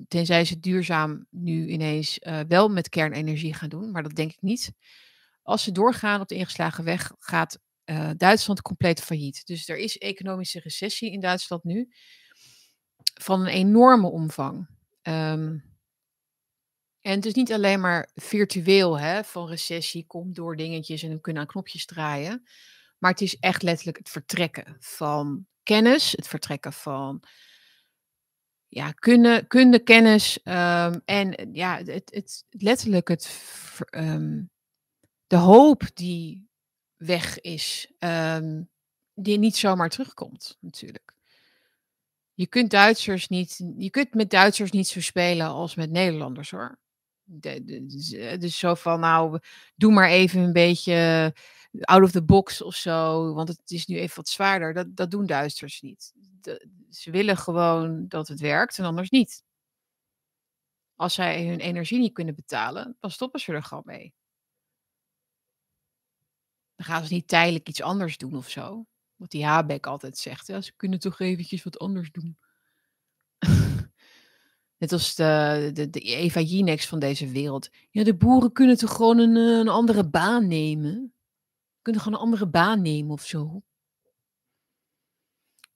tenzij ze duurzaam nu ineens uh, wel met kernenergie gaan doen, maar dat denk ik niet. Als ze doorgaan op de ingeslagen weg, gaat uh, Duitsland compleet failliet. Dus er is economische recessie in Duitsland nu van een enorme omvang. Um, en het is niet alleen maar virtueel, hè, van recessie komt door dingetjes en we kunnen aan knopjes draaien. Maar het is echt letterlijk het vertrekken van kennis, het vertrekken van ja, kunde, kunde kennis um, en ja, het, het, letterlijk het, um, de hoop die weg is, die niet zomaar terugkomt natuurlijk je kunt Duitsers niet, je kunt met Duitsers niet zo spelen als met Nederlanders hoor. Dus zo van, nou, doe maar even een beetje out of the box of zo, want het is nu even wat zwaarder. Dat, dat doen Duitsers niet. ze willen gewoon dat het werkt en anders niet. Als zij hun energie niet kunnen betalen, dan stoppen ze er gewoon mee. Dan gaan ze niet tijdelijk iets anders doen of zo. Wat die Habeck altijd zegt. Ze kunnen toch eventjes wat anders doen. Net als de, de, de Eva Jinex van deze wereld. Ja, de boeren kunnen toch gewoon een, eh, een andere baan nemen? Kunnen gewoon een andere baan nemen of zo?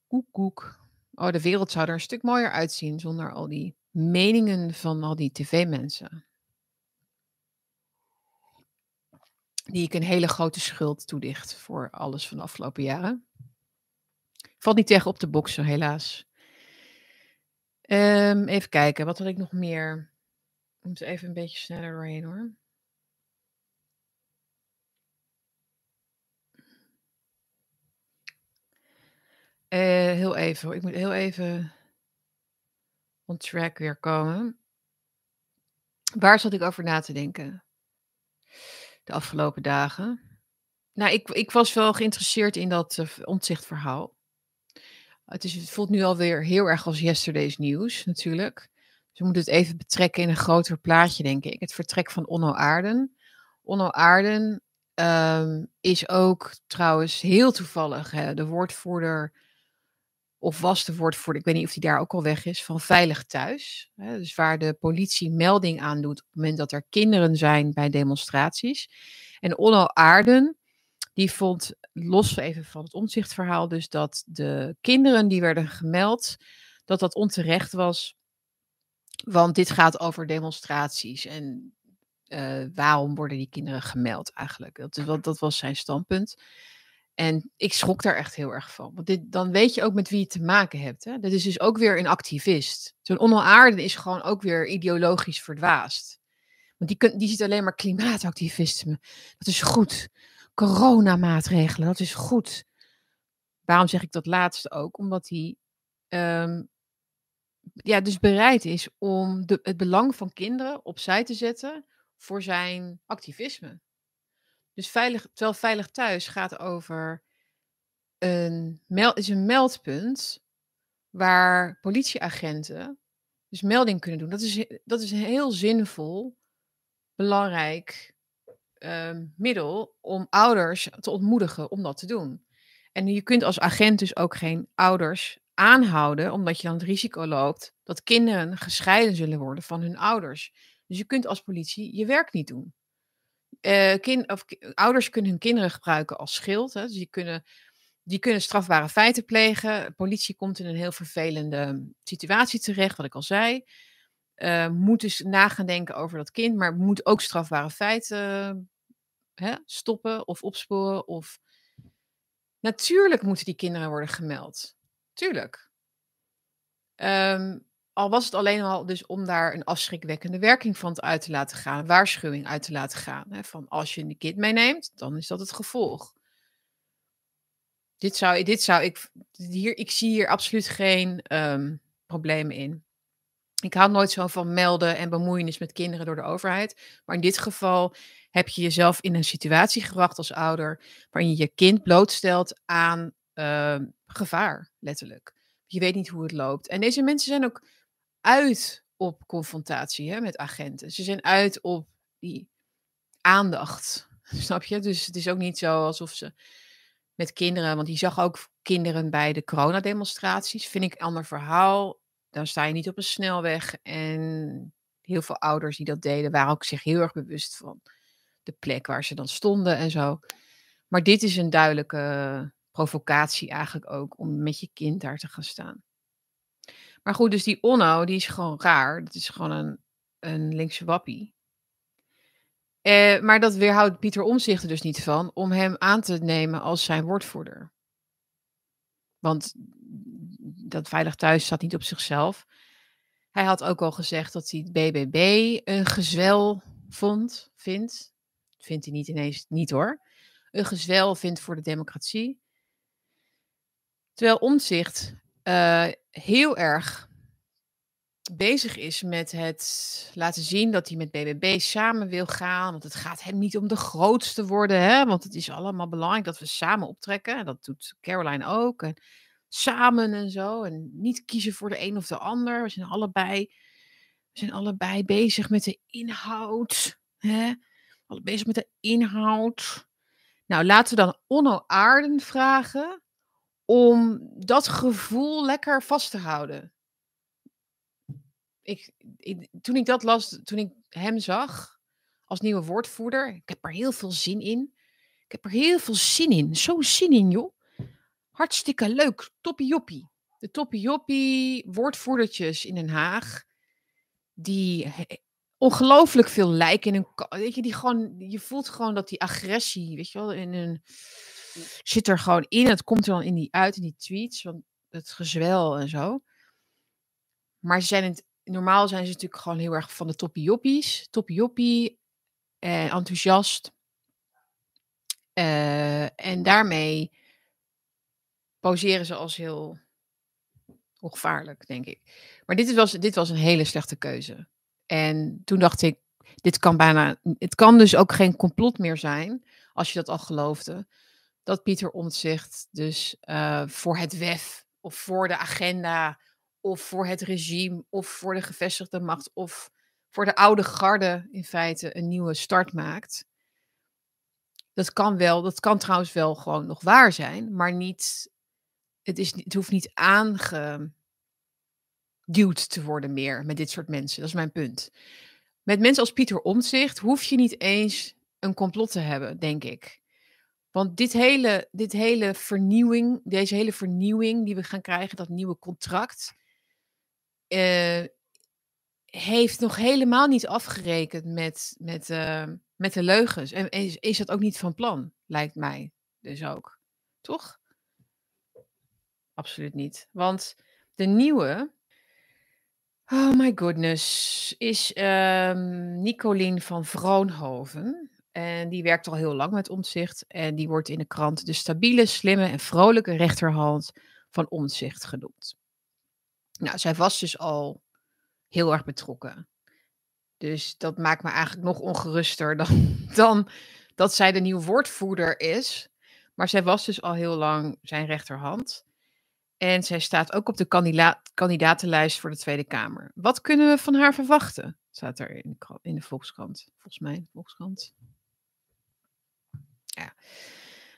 Koek, koek. Oh, de wereld zou er een stuk mooier uitzien zonder al die meningen van al die tv-mensen. Die ik een hele grote schuld toedicht voor alles van de afgelopen jaren. Valt niet tegen op te boksen, helaas. Um, even kijken, wat had ik nog meer? Ik moet even een beetje sneller doorheen hoor. Uh, heel even, ik moet heel even on track weer komen. Waar zat ik over na te denken de afgelopen dagen? Nou, ik, ik was wel geïnteresseerd in dat uh, ontzichtverhaal. Het, is, het voelt nu alweer heel erg als yesterday's nieuws natuurlijk. Dus we moeten het even betrekken in een groter plaatje, denk ik. Het vertrek van Onno Aarden. Onno Aarden um, is ook trouwens heel toevallig hè, de woordvoerder, of was de woordvoerder, ik weet niet of hij daar ook al weg is, van Veilig Thuis. Hè, dus waar de politie melding aan doet op het moment dat er kinderen zijn bij demonstraties. En Onno Aarden die vond, los even van het omzichtverhaal, dus dat de kinderen die werden gemeld, dat dat onterecht was. Want dit gaat over demonstraties. En uh, waarom worden die kinderen gemeld eigenlijk? Dat was zijn standpunt. En ik schrok daar echt heel erg van. Want dit, dan weet je ook met wie je te maken hebt. Hè? Dat is dus ook weer een activist. Zo'n onaarde is gewoon ook weer ideologisch verdwaasd. Want die, die ziet alleen maar klimaatactivisme. Dat is goed coronamaatregelen. Dat is goed. Waarom zeg ik dat laatste ook? Omdat hij um, ja, dus bereid is om de, het belang van kinderen opzij te zetten voor zijn activisme. Dus veilig, terwijl Veilig Thuis gaat over een, is een meldpunt waar politieagenten dus melding kunnen doen. Dat is, dat is heel zinvol, belangrijk ehm, middel om ouders te ontmoedigen om dat te doen. En je kunt als agent dus ook geen ouders aanhouden, omdat je dan het risico loopt dat kinderen gescheiden zullen worden van hun ouders. Dus je kunt als politie je werk niet doen. Eh, of, ouders kunnen hun kinderen gebruiken als schild. Hè, dus die kunnen, die kunnen strafbare feiten plegen. politie komt in een heel vervelende situatie terecht, wat ik al zei. Uh, moet dus nagaan denken over dat kind, maar moet ook strafbare feiten hè, stoppen of opsporen. Of... Natuurlijk moeten die kinderen worden gemeld. Tuurlijk. Um, al was het alleen al dus om daar een afschrikwekkende werking van uit te laten gaan, waarschuwing uit te laten gaan. Hè, van als je een kind meeneemt, dan is dat het gevolg. Dit zou, dit zou ik, hier, ik zie hier absoluut geen um, problemen in. Ik hou nooit zo van melden en bemoeienis met kinderen door de overheid. Maar in dit geval heb je jezelf in een situatie gebracht als ouder waarin je je kind blootstelt aan uh, gevaar, letterlijk. Je weet niet hoe het loopt. En deze mensen zijn ook uit op confrontatie hè, met agenten. Ze zijn uit op die aandacht. Snap je? Dus het is ook niet zo alsof ze met kinderen, want die zag ook kinderen bij de coronademonstraties. Vind ik ander verhaal. Dan sta je niet op een snelweg. En heel veel ouders die dat deden, waren ook zich heel erg bewust van de plek waar ze dan stonden en zo. Maar dit is een duidelijke provocatie eigenlijk ook om met je kind daar te gaan staan. Maar goed, dus die Onno, die is gewoon raar. Dat is gewoon een, een linkse wappie. Eh, maar dat weerhoudt Pieter Omzicht er dus niet van om hem aan te nemen als zijn woordvoerder. Want dat veilig thuis staat niet op zichzelf. Hij had ook al gezegd dat hij het BBB een gezwel vond, vindt. Vindt hij niet ineens, niet hoor. Een gezwel vindt voor de democratie. Terwijl Omzicht uh, heel erg bezig is met het laten zien dat hij met BBB samen wil gaan. Want het gaat hem niet om de grootste worden, hè? want het is allemaal belangrijk dat we samen optrekken. Dat doet Caroline ook. En samen en zo. En niet kiezen voor de een of de ander. We zijn allebei, we zijn allebei bezig met de inhoud. Hè? Alle bezig met de inhoud. Nou, laten we dan Onno Aarden vragen om dat gevoel lekker vast te houden. Ik, toen ik dat las, toen ik hem zag als nieuwe woordvoerder, ik heb er heel veel zin in. Ik heb er heel veel zin in. Zo zin in, joh. Hartstikke leuk. Toppie. De toppie woordvoerdertjes in Den Haag. Die ongelooflijk veel lijken in een... Weet je, die gewoon... Je voelt gewoon dat die agressie, weet je wel, in een zit er gewoon in. Het komt er dan in die uit in die tweets, want het gezwel en zo. Maar ze zijn het, normaal zijn ze natuurlijk gewoon heel erg van de toppie-joppies. Toppie-joppie, en enthousiast. Uh, en daarmee poseren ze als heel ongevaarlijk, denk ik. Maar dit was, dit was een hele slechte keuze. En toen dacht ik, dit kan bijna, het kan dus ook geen complot meer zijn, als je dat al geloofde dat Pieter Omtzigt dus uh, voor het WEF of voor de agenda of voor het regime of voor de gevestigde macht of voor de oude garde in feite een nieuwe start maakt. Dat kan wel, dat kan trouwens wel gewoon nog waar zijn, maar niet, het, is, het hoeft niet aangeduwd te worden meer met dit soort mensen. Dat is mijn punt. Met mensen als Pieter Omtzigt hoef je niet eens een complot te hebben, denk ik. Want dit hele, dit hele vernieuwing, deze hele vernieuwing die we gaan krijgen, dat nieuwe contract, uh, heeft nog helemaal niet afgerekend met, met, uh, met de leugens. En is, is dat ook niet van plan, lijkt mij dus ook. Toch? Absoluut niet. Want de nieuwe, oh my goodness, is um, Nicolien van Vroonhoven. En die werkt al heel lang met omzicht. En die wordt in de krant de stabiele, slimme en vrolijke rechterhand van omzicht genoemd. Nou, zij was dus al heel erg betrokken. Dus dat maakt me eigenlijk nog ongeruster dan, dan dat zij de nieuwe woordvoerder is. Maar zij was dus al heel lang zijn rechterhand. En zij staat ook op de kandidatenlijst voor de Tweede Kamer. Wat kunnen we van haar verwachten? Staat er in de, in de Volkskrant. Volgens mij Volkskrant. Ja,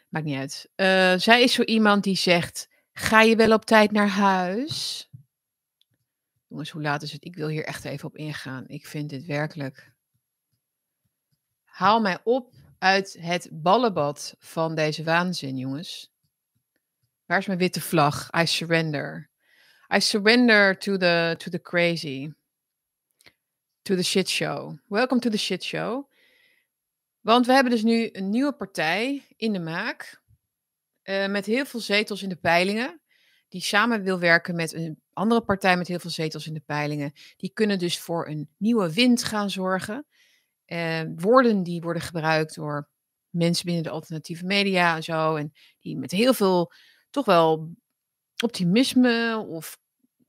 maakt niet uit. Uh, zij is zo iemand die zegt: Ga je wel op tijd naar huis? Jongens, hoe laat is het? Ik wil hier echt even op ingaan. Ik vind dit werkelijk. Haal mij op uit het ballenbad van deze waanzin, jongens. Waar is mijn witte vlag? I surrender. I surrender to the, to the crazy. To the shit show. Welcome to the shit show. Want we hebben dus nu een nieuwe partij in de maak. Uh, met heel veel zetels in de peilingen. Die samen wil werken met een andere partij met heel veel zetels in de peilingen. Die kunnen dus voor een nieuwe wind gaan zorgen. Uh, woorden die worden gebruikt door mensen binnen de alternatieve media en zo. En die met heel veel toch wel optimisme of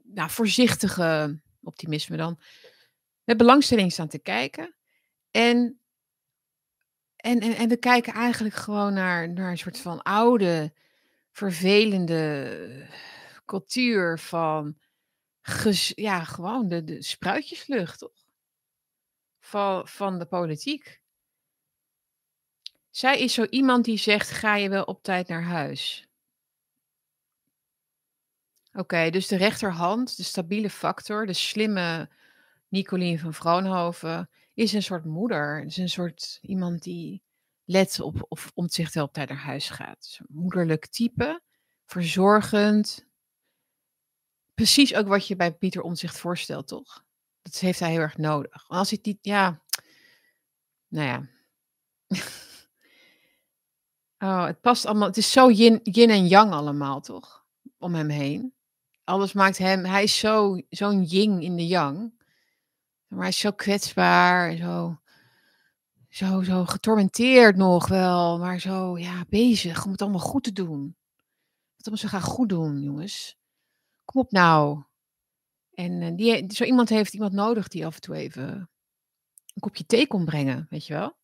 nou, voorzichtige optimisme dan. Met belangstelling staan te kijken. En, en, en, en we kijken eigenlijk gewoon naar, naar een soort van oude, vervelende cultuur van ja, gewoon de, spruitjeslucht, toch? Van, van de politiek. Zij is zo iemand die zegt: ga je wel op tijd naar huis? Oké, dus de rechterhand, de stabiele factor, de slimme Nicolien van Vroonhoven, is een soort moeder. Is een soort iemand die let op of omzicht wel op tijd naar huis gaat. moederlijk type, verzorgend. Precies ook wat je bij Pieter Omzicht voorstelt, toch? Dat heeft hij heel erg nodig. Als hij die, ja, nou ja. Oh, het past allemaal. Het is zo yin, yin en yang allemaal, toch? Om hem heen. Alles maakt hem. Hij is zo, zo'n yin in de yang. Maar hij is zo kwetsbaar. Zo, zo, zo getormenteerd nog wel. Maar zo, ja, bezig om het allemaal goed te doen. Het allemaal zo graag goed doen, jongens. Kom op nou. En uh, die, zo iemand heeft iemand nodig die af en toe even een kopje thee kon brengen, weet je wel?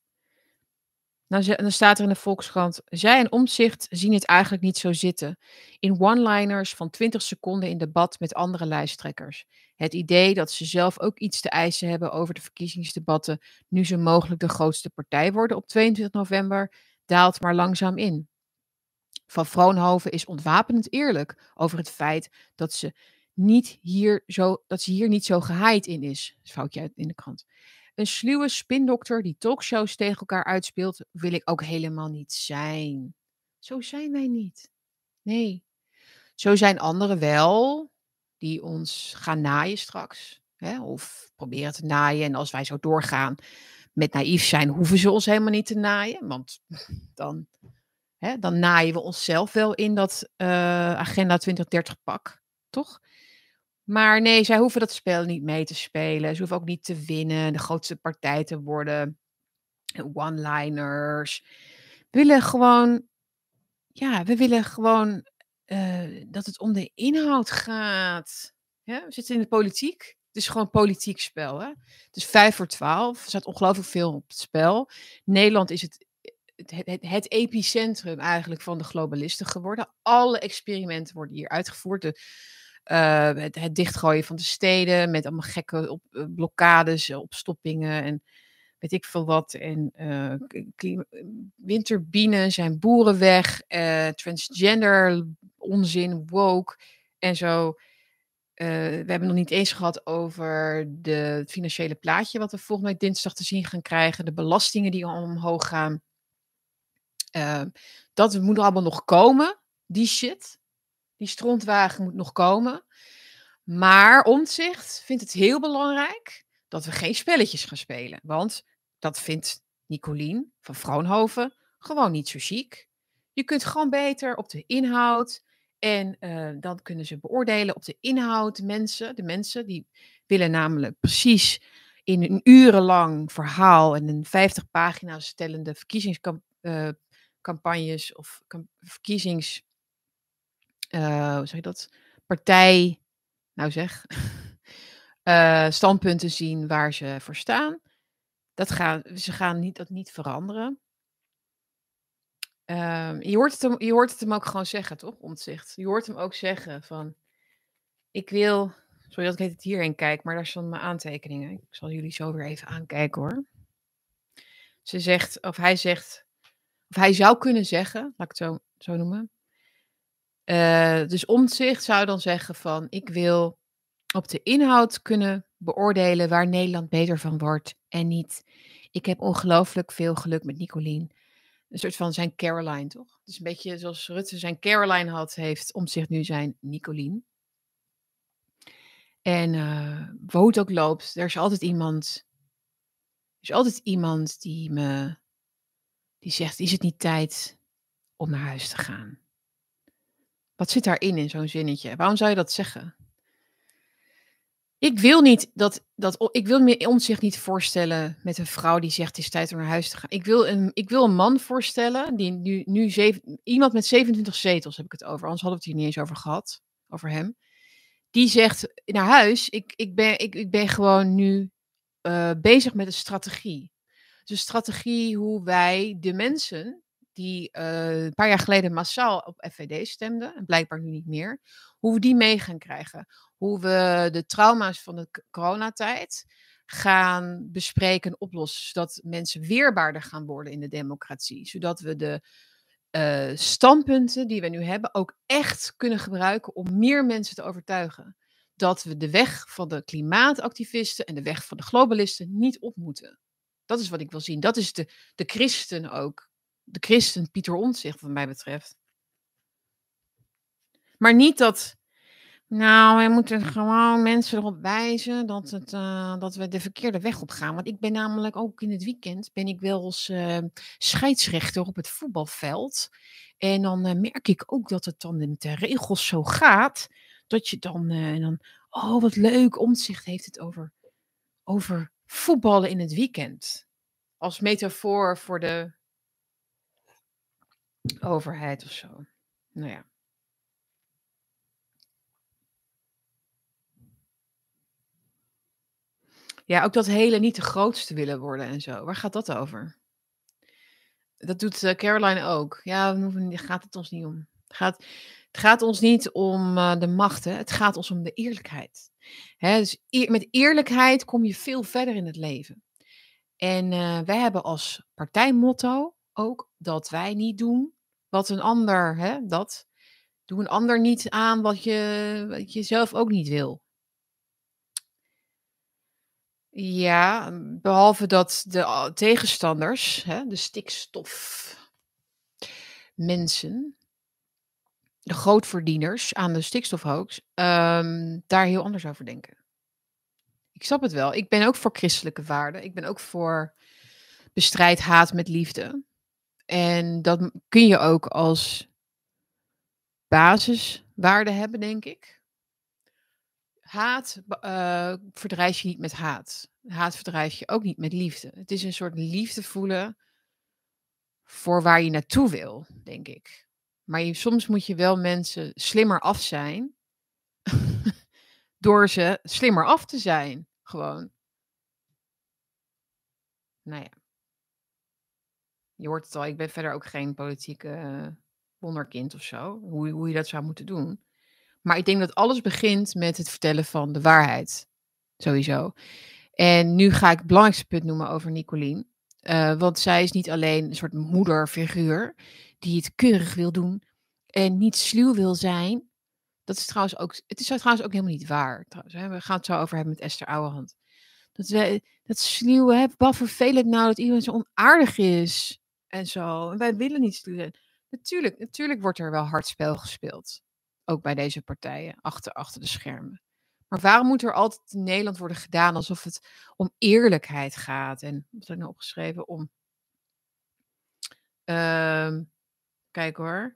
Nou, dan staat er in de Volkskrant: Zij en Omzicht zien het eigenlijk niet zo zitten. In one-liners van 20 seconden in debat met andere lijsttrekkers. Het idee dat ze zelf ook iets te eisen hebben over de verkiezingsdebatten, nu ze mogelijk de grootste partij worden op 22 november, daalt maar langzaam in. Van Vroonhoven is ontwapenend eerlijk over het feit dat ze, niet hier, zo, dat ze hier niet zo gehaaid in is. Foutje in de krant. Een sluwe spindokter die talkshows tegen elkaar uitspeelt, wil ik ook helemaal niet zijn. Zo zijn wij niet. Nee. Zo zijn anderen wel, die ons gaan naaien straks. Hè? Of proberen te naaien. En als wij zo doorgaan met naïef zijn, hoeven ze ons helemaal niet te naaien. Want dan, hè, dan naaien we onszelf wel in dat uh, Agenda 2030 pak. Toch? Maar nee, zij hoeven dat spel niet mee te spelen. Ze hoeven ook niet te winnen, de grootste partij te worden. One-liners. We willen gewoon, ja, we willen gewoon uh, dat het om de inhoud gaat. Ja, we zitten in de politiek. Het is gewoon politiek spel. Hè? Het is vijf voor twaalf. Er staat ongelooflijk veel op het spel. Nederland is het, het, epicentrum eigenlijk van de globalisten geworden. Alle experimenten worden hier uitgevoerd. De, uh, het, dichtgooien van de steden met allemaal gekke uh, blokkades, opstoppingen en weet ik veel wat. En uh, zijn boeren weg, transgender onzin, woke en zo. we hebben nog niet eens gehad over de, het financiële plaatje wat we volgende dinsdag te zien gaan krijgen. De belastingen die omhoog gaan. dat moet allemaal nog komen, die shit. Die strontwagen moet nog komen. Maar Omtzigt vindt het heel belangrijk dat we geen spelletjes gaan spelen. Want dat vindt Nicolien van Vroonhoven gewoon niet zo chic. Je kunt gewoon beter op de inhoud. En uh, dan kunnen ze beoordelen op de inhoud. Mensen, de mensen die willen namelijk precies in een urenlang verhaal en een 50 pagina's stellende verkiezingscampagnes uh, of verkiezings uh, hoe zeg je dat, partij, nou zeg, standpunten zien waar ze voor staan. Dat gaan, ze gaan niet, dat niet veranderen. Uh, je, hoort het hem, je hoort het hem ook gewoon zeggen, toch? Omtzigt. Je hoort hem ook zeggen van, ik wil, sorry dat ik het hierin kijk, maar daar staan mijn aantekeningen. Ik zal jullie zo weer even aankijken hoor. Ze zegt, of hij zegt, of hij zou kunnen zeggen, laat ik het zo, zo noemen. Uh, dus omzicht zou dan zeggen van ik wil op de inhoud kunnen beoordelen waar Nederland beter van wordt en niet. Ik heb ongelooflijk veel geluk met Nicolien. Een soort van zijn Caroline, toch? Dus een beetje zoals Rutte zijn Caroline had, heeft omzicht nu zijn Nicolien. En uh, hoe het ook loopt, er is altijd iemand. Er is altijd iemand die me. Die zegt: Is het niet tijd om naar huis te gaan? Wat zit daarin in zo'n zinnetje? Waarom zou je dat zeggen? Ik wil niet dat, dat ik wil me om zich niet voorstellen met een vrouw die zegt het is tijd om naar huis te gaan. Ik wil een, ik wil een man voorstellen die nu, nu iemand met 27 zetels heb ik het over, anders hadden we het hier niet eens over gehad, over hem. Die zegt naar huis, ik, ik, ben, ik, ik ben gewoon nu uh, bezig met een strategie. Dus een strategie hoe wij de mensen die uh, een paar jaar geleden massaal op FVD stemden, en blijkbaar nu niet meer, hoe we die mee gaan krijgen. Hoe we de trauma's van de coronatijd gaan bespreken en oplossen, zodat mensen weerbaarder gaan worden in de democratie. Zodat we de uh, standpunten die we nu hebben ook echt kunnen gebruiken om meer mensen te overtuigen. Dat we de weg van de klimaatactivisten en de weg van de globalisten niet op moeten. Dat is wat ik wil zien. Dat is de, de christen ook de christen Pieter Omtzigt, wat mij betreft. Maar niet dat, nou, we moeten gewoon mensen erop wijzen dat, het, uh, dat we de verkeerde weg op gaan. Want ik ben namelijk ook in het weekend, ben ik wel eens uh, scheidsrechter op het voetbalveld. En dan uh, merk ik ook dat het dan met de regels zo gaat, dat je dan, dan oh wat leuk, Omtzigt heeft het over, over voetballen in het weekend. Als metafoor voor de overheid of zo. Nou ja. Ja, ook dat hele niet de grootste willen worden en zo. Waar gaat dat over? Dat doet uh, Caroline ook. Ja, hoeven, gaat het ons niet om. Het gaat, het gaat ons niet om uh, de machten. Het gaat ons om de eerlijkheid. Hè, dus met eerlijkheid kom je veel verder in het leven. En uh, wij hebben als partijmotto ook dat wij niet doen wat een ander, hè, dat. Doe een ander niet aan wat je, wat je zelf ook niet wil. Ja, behalve dat de tegenstanders, hè, de stikstof mensen, de grootverdieners aan de stikstofhoax, um, daar heel anders over denken. Ik snap het wel. Ik ben ook voor christelijke waarden. Ik ben ook voor bestrijd haat met liefde. En dat kun je ook als basiswaarde hebben, denk ik. Haat uh, verdrijf je niet met haat. Haat verdrijf je ook niet met liefde. Het is een soort liefde voelen voor waar je naartoe wil, denk ik. Maar soms moet je wel mensen slimmer af zijn. door ze slimmer af te zijn. Gewoon. Nou ja je hoort het al, ik ben verder ook geen politieke uh, wonderkind of zo, hoe, hoe je dat zou moeten doen. Maar ik denk dat alles begint met het vertellen van de waarheid. Sowieso. En nu ga ik het belangrijkste punt noemen over Nicolien. Uh, want zij is niet alleen een soort moederfiguur die het keurig wil doen en niet sluw wil zijn. Dat is trouwens ook, het is trouwens ook helemaal niet waar. Trouwens, hè. We gaan het zo over hebben met Esther Ouwehand. Dat, wij, dat sluwe, wat vervelend nou dat iemand zo onaardig is en zo. Wij willen niet studeren. Natuurlijk, natuurlijk wordt er wel hard spel gespeeld. Ook bij deze partijen, achter, achter de schermen. Maar waarom moet er altijd in Nederland worden gedaan alsof het om eerlijkheid gaat? En wat heb ik nou opgeschreven? Om. Uh, kijk hoor.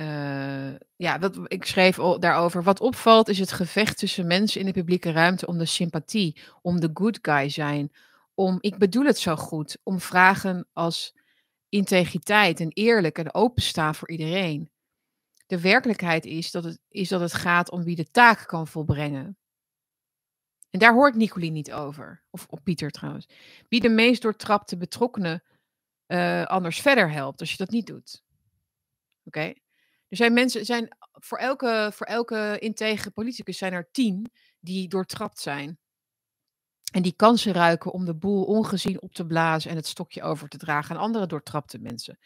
Uh, ja, wat, ik schreef daarover. Wat opvalt is het gevecht tussen mensen in de publieke ruimte om de sympathie, om de good guy zijn, om, ik bedoel het zo goed, om vragen als integriteit en eerlijk en openstaan voor iedereen. De werkelijkheid is dat het, is dat het gaat om wie de taak kan volbrengen. En daar hoor ik Nicolien niet over. Of, of Pieter trouwens. Wie de meest doortrapte betrokkenen uh, anders verder helpt als je dat niet doet. Oké? Er zijn mensen, zijn, voor, elke, voor elke integere politicus zijn er tien die doortrapt zijn. En die kansen ruiken om de boel ongezien op te blazen en het stokje over te dragen aan andere doortrapte mensen.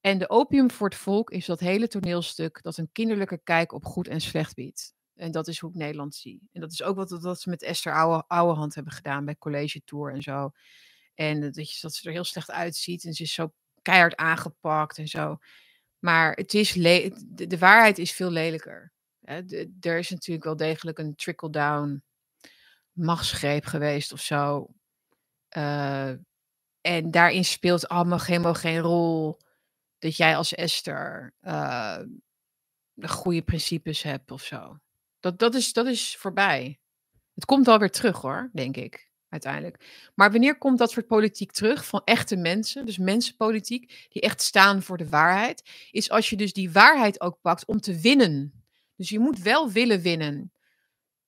En de opium voor het volk is dat hele toneelstuk dat een kinderlijke kijk op goed en slecht biedt. En dat is hoe ik Nederland zie. En dat is ook wat, wat ze met Esther Ouwe, Ouwehand hebben gedaan bij College Tour en zo. En dat, je, dat ze er heel slecht uitziet en ze is zo keihard aangepakt en zo. Maar het is de, de, waarheid is veel lelijker. er is natuurlijk wel degelijk een trickle-down machtsgreep geweest of zo. Uh, en daarin speelt allemaal helemaal geen rol dat jij als Esther de goede principes hebt of zo. Dat, dat, is, dat is voorbij. Het komt alweer terug hoor, denk ik uiteindelijk. Maar wanneer komt dat soort politiek terug van echte mensen, dus mensenpolitiek, die echt staan voor de waarheid, is als je dus die waarheid ook pakt om te winnen. Dus je moet wel willen winnen.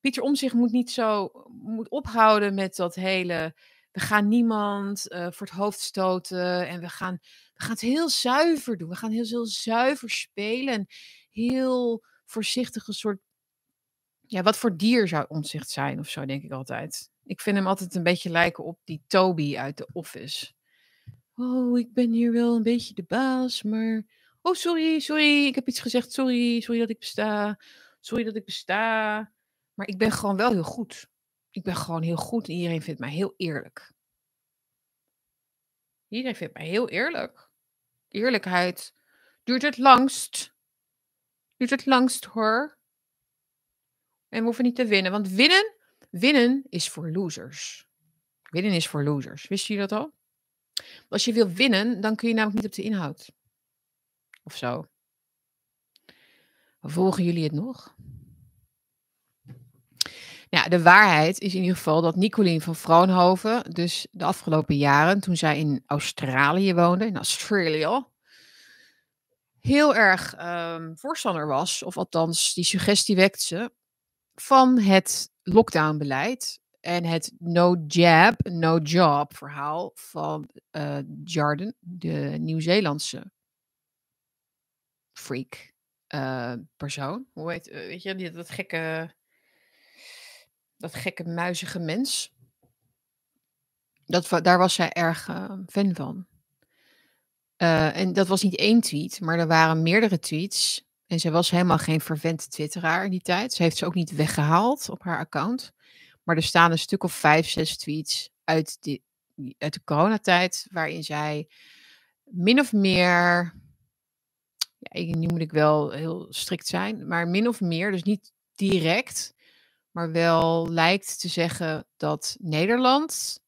Pieter Omzicht moet niet zo, moet ophouden met dat hele, we gaan niemand uh, voor het hoofd stoten en we gaan, we gaan het heel zuiver doen. We gaan heel, heel zuiver spelen en heel voorzichtig een soort, ja, wat voor dier zou Omzicht zijn of zo, denk ik altijd. Ik vind hem altijd een beetje lijken op die Toby uit The Office. Oh, ik ben hier wel een beetje de baas, maar. Oh, sorry, sorry, ik heb iets gezegd. Sorry, sorry dat ik besta. Sorry dat ik besta. Maar ik ben gewoon wel heel goed. Ik ben gewoon heel goed en iedereen vindt mij heel eerlijk. Iedereen vindt mij heel eerlijk. Eerlijkheid duurt het langst. Duurt het langst hoor. En we hoeven niet te winnen, want winnen Winnen is voor losers. Winnen is voor losers. Wist je dat al? Als je wil winnen, dan kun je namelijk niet op de inhoud. Of zo. Volgen jullie het nog? Ja, de waarheid is in ieder geval dat Nicolien van Vroonhoven, dus de afgelopen jaren, toen zij in Australië woonde, in Australië, heel erg um, voorstander was, of althans die suggestie wekte ze, van het lockdownbeleid en het no jab, no job verhaal van uh, Jarden, de Nieuw-Zeelandse freak uh, persoon. Hoe heet, uh, weet je, dat gekke, dat gekke muizige mens. Dat, daar was zij erg fan van. en dat was niet één tweet, maar er waren meerdere tweets en ze was helemaal geen vervente twitteraar in die tijd. Ze heeft ze ook niet weggehaald op haar account. Maar er staan een stuk of vijf, zes tweets uit, die, uit de coronatijd. Waarin zij min of meer. Ja, nu moet ik wel heel strikt zijn. Maar min of meer, dus niet direct. Maar wel lijkt te zeggen dat Nederland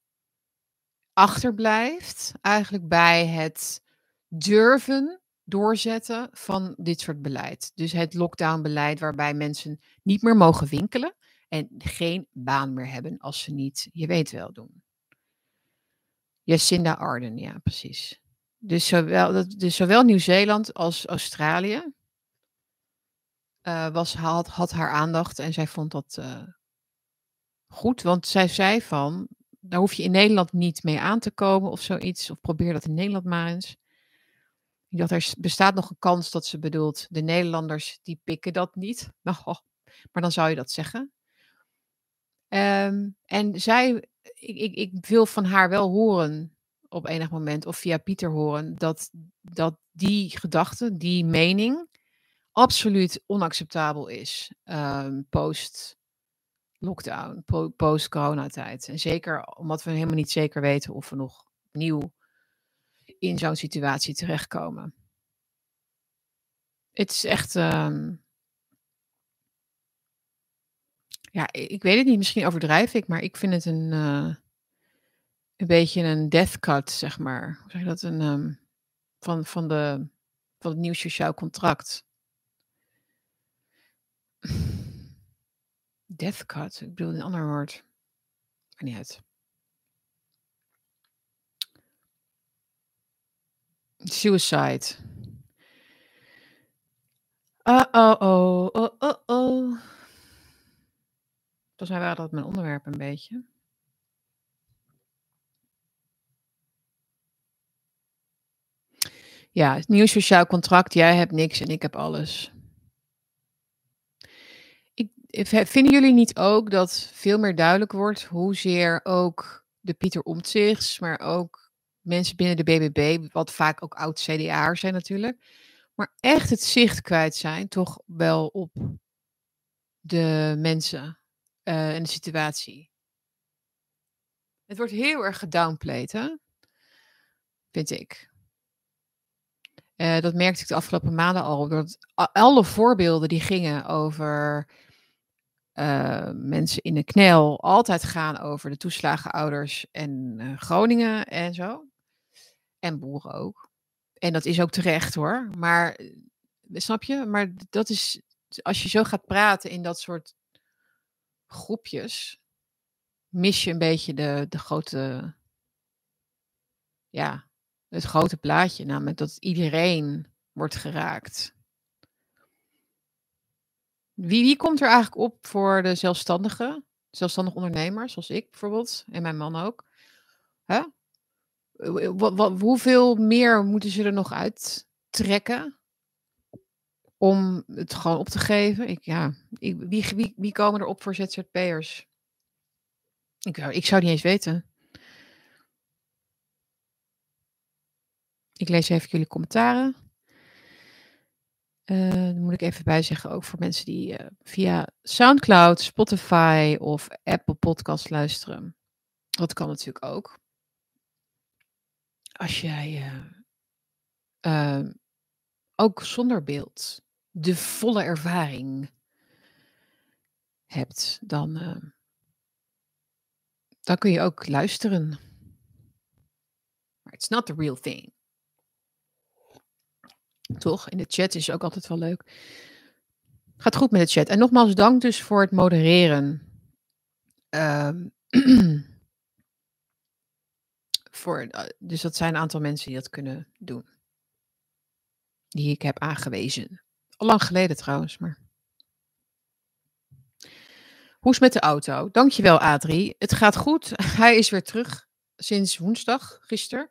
achterblijft. Eigenlijk bij het durven doorzetten van dit soort beleid. Dus het lockdown-beleid waarbij mensen niet meer mogen winkelen en geen baan meer hebben als ze niet, je weet wel, doen. Jacinda Arden, ja, precies. Dus zowel, dus zowel Nieuw-Zeeland als Australië uh, was, had, had haar aandacht en zij vond dat uh, goed, want zij zei van, daar hoef je in Nederland niet mee aan te komen of zoiets, of probeer dat in Nederland maar eens. Er bestaat nog een kans dat ze bedoelt, de Nederlanders die pikken dat niet. Nou, maar dan zou je dat zeggen. Um, en zij, ik, ik, ik wil van haar wel horen op enig moment, of via Pieter horen, dat, dat die gedachte, die mening, absoluut onacceptabel is um, post lockdown, po post coronatijd. En zeker omdat we helemaal niet zeker weten of we nog opnieuw in zo'n situatie terechtkomen. Het is echt. Um, ja, ik weet het niet. Misschien overdrijf ik, maar ik vind het een. Uh, een beetje een death cut, zeg maar. Hoe zeg je dat? Een, um, van, van, de, van het nieuw sociaal contract. Death cut, ik bedoel een ander woord. Maar niet uit. Suicide. Uh oh, oh, oh, oh, oh. Volgens mij waren dat mijn onderwerp een beetje. Ja, nieuw sociaal contract. Jij hebt niks en ik heb alles. Vinden jullie niet ook dat veel meer duidelijk wordt hoezeer ook de Pieter Omtzigts, maar ook mensen binnen de BBB, wat vaak ook oud-CDA'ers zijn natuurlijk, maar echt het zicht kwijt zijn, toch wel op de mensen uh, en de situatie. Het wordt heel erg gedownplayed? Vind ik. Uh, dat merkte ik de afgelopen maanden al. Dat alle voorbeelden die gingen over uh, mensen in de knel altijd gaan over de toeslagenouders en uh, Groningen en zo. En boeren ook. En dat is ook terecht hoor. Maar snap je? Maar dat is als je zo gaat praten in dat soort groepjes, mis je een beetje de, de grote, ja, het grote plaatje, namelijk dat iedereen wordt geraakt. Wie, wie komt er eigenlijk op voor de zelfstandigen, zelfstandig ondernemers, zoals ik bijvoorbeeld, en mijn man ook? Hè? Wat, hoeveel meer moeten ze er nog uittrekken om het gewoon op te geven? Ik, ja, ik, wie, wie, wie komen er op voor ZZP'ers? Ik, ik zou niet eens weten. Ik lees even jullie commentaren. Uh, dan moet ik even bij zeggen, ook voor mensen die uh, via SoundCloud, Spotify of Apple Podcast luisteren. Dat kan natuurlijk ook. Als jij uh, ook zonder beeld de volle ervaring hebt, dan, dan kun je ook luisteren. Maar it's not the real thing. Toch? In de chat is ook altijd wel leuk. Gaat goed met de chat. En nogmaals dank dus voor het modereren. Um, voor, eh, dus dat zijn een aantal mensen die dat kunnen doen. Die ik heb aangewezen. Al lang geleden trouwens, maar. Hoe is het met de auto? Dankjewel, Adrie. Het gaat goed. Hij is weer terug sinds woensdag, gisteren.